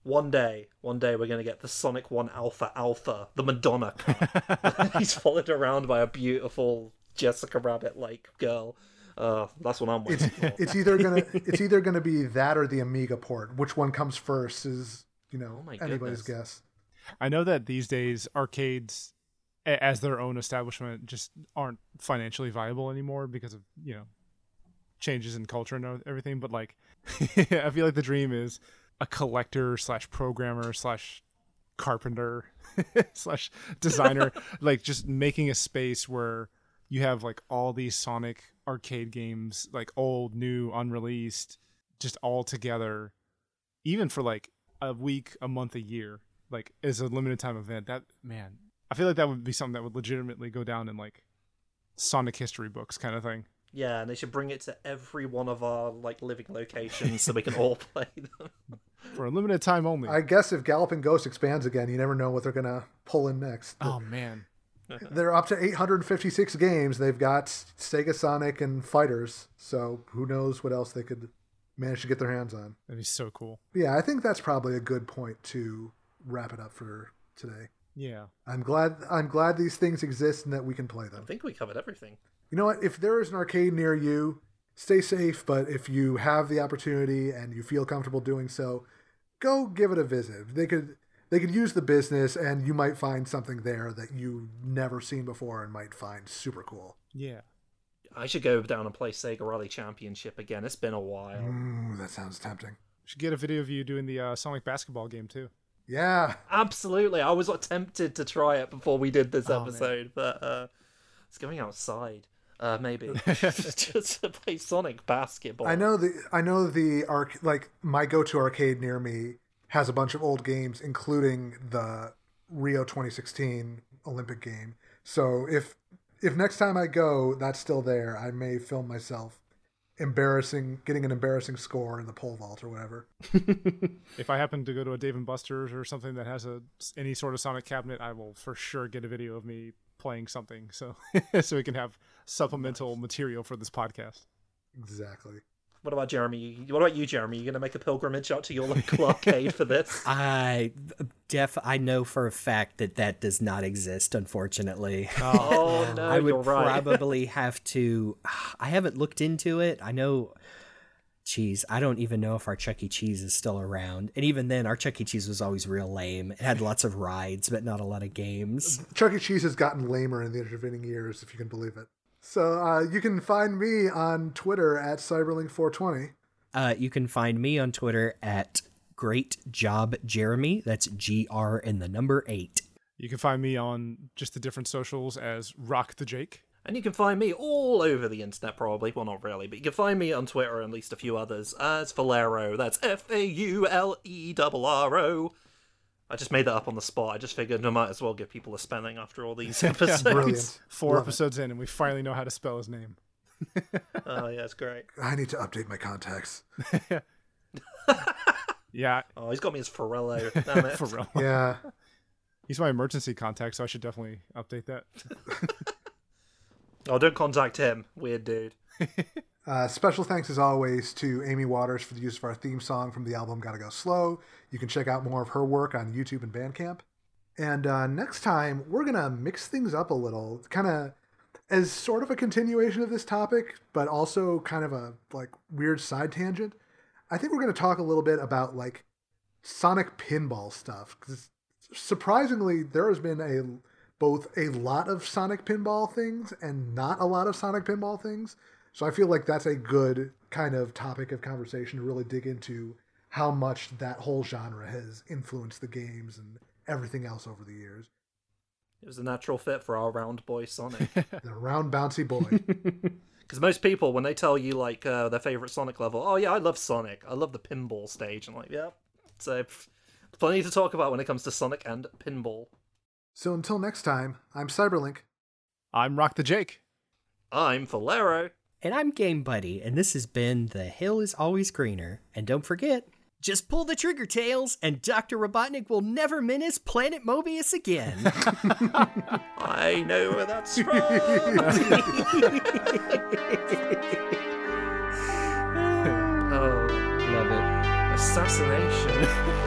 One day, one day we're gonna get the Sonic One Alpha Alpha, the Madonna car. He's followed around by a beautiful Jessica Rabbit like girl. Uh, that's what I'm waiting for. It's either gonna it's either gonna be that or the Amiga port. Which one comes first is you know Oh my anybody's guess. I know that these days arcades, a- as their own establishment, just aren't financially viable anymore because of you know changes in culture and everything. But like, I feel like the dream is a collector slash programmer slash carpenter slash designer, like just making a space where you have like all these Sonic arcade games, like old, new, unreleased, just all together, even for like a week, a month, a year, like as a limited time event. That man, I feel like that would be something that would legitimately go down in like Sonic history books, kind of thing. Yeah, and they should bring it to every one of our like living locations so we can all play them. for a limited time only. I guess if Galloping Ghost expands again, you never know what they're gonna pull in next. oh man, They're up to 856 games. They've got SegaSonic and Fighters, so who knows what else they could manage to get their hands on. that'd be so cool. Yeah, I think that's probably a good point to wrap it up for today. Yeah, I'm glad I'm glad these things exist and that we can play them. I think we covered everything. You know what? If there is an arcade near you, stay safe, but if you have the opportunity and you feel comfortable doing so, go give it a visit. They could they could use the business and you might find something there that you've never seen before and might find super cool. yeah. I should go down and play Sega Rally Championship again. It's been a while. Ooh, that sounds tempting. Should get a video of you doing the uh, Sonic basketball game too. Yeah. Absolutely. I was like, tempted to try it before we did this Oh, man. episode, but uh, it's going outside. Uh, maybe just to play Sonic basketball. I know the I know the arc like my go-to arcade near me has a bunch of old games including the Rio 2016 Olympic game. So if if next time I go that's still there, I may film myself embarrassing getting an embarrassing score in the pole vault or whatever. If I happen to go to a Dave and Buster's or something that has a any sort of Sonic cabinet, I will for sure get a video of me playing something, so so we can have supplemental material for this podcast. Exactly. What about Jeremy? What about you, Jeremy? You gonna make a pilgrimage out to your local arcade for this? I def I know for a fact that that does not exist. Unfortunately, Oh no, I would you're right. probably have to. I haven't looked into it. I know. Geez, I don't even know if our Chuck E. Cheese is still around. And even then, our Chuck E. Cheese was always real lame. It had lots of rides, but not a lot of games. Chuck E. Cheese has gotten lamer in the intervening years, if you can believe it. So uh, you can find me on Twitter at Cyberlink420. Uh, you can find me on Twitter at Great Job Jeremy. That's G R and the number eight. You can find me on just the different socials as Rock the Jake. And you can find me all over the internet, probably. Well, not really, but you can find me on Twitter and at least a few others as Falero. That's F A U L E R R O. I just made that up on the spot. I just figured I might as well give people a spelling after all these episodes. Brilliant. Four Love it. episodes in, and we finally know how to spell his name. oh, yeah, it's great. I need to update my contacts. Yeah, Oh, he's got me as Forello. Damn it. for. Yeah. He's my emergency contact, so I should definitely update that. Oh, don't contact him. Weird dude. Uh, special thanks as always to Amie Waters for the use of our theme song from the album Gotta Go Slow. You can check out more of her work on YouTube and Bandcamp. And uh, next time, we're going to mix things up a little, kind of as sort of a continuation of this topic, but also kind of a like weird side tangent. I think we're going to talk a little bit about like Sonic pinball stuff because surprisingly, there has been a both a lot of Sonic pinball things and not a lot of Sonic pinball things. So I feel like that's a good kind of topic of conversation to really dig into how much that whole genre has influenced the games and everything else over the years. It was a natural fit for our round boy Sonic. The round bouncy boy. Because most people, when they tell you like uh, their favorite Sonic level, oh yeah, I love Sonic. I love the pinball stage. I'm like, yeah. So pff, plenty to talk about when it comes to Sonic and pinball. so until next time, I'm Cyberlink. I'm Rock the Jake. I'm Falero. And I'm Game Buddy, and this has been The Hill is Always Greener. And don't forget, just pull the trigger tails, and Dr. Robotnik will never menace Planet Mobius again. I know where that's from. oh, Love it. assassination.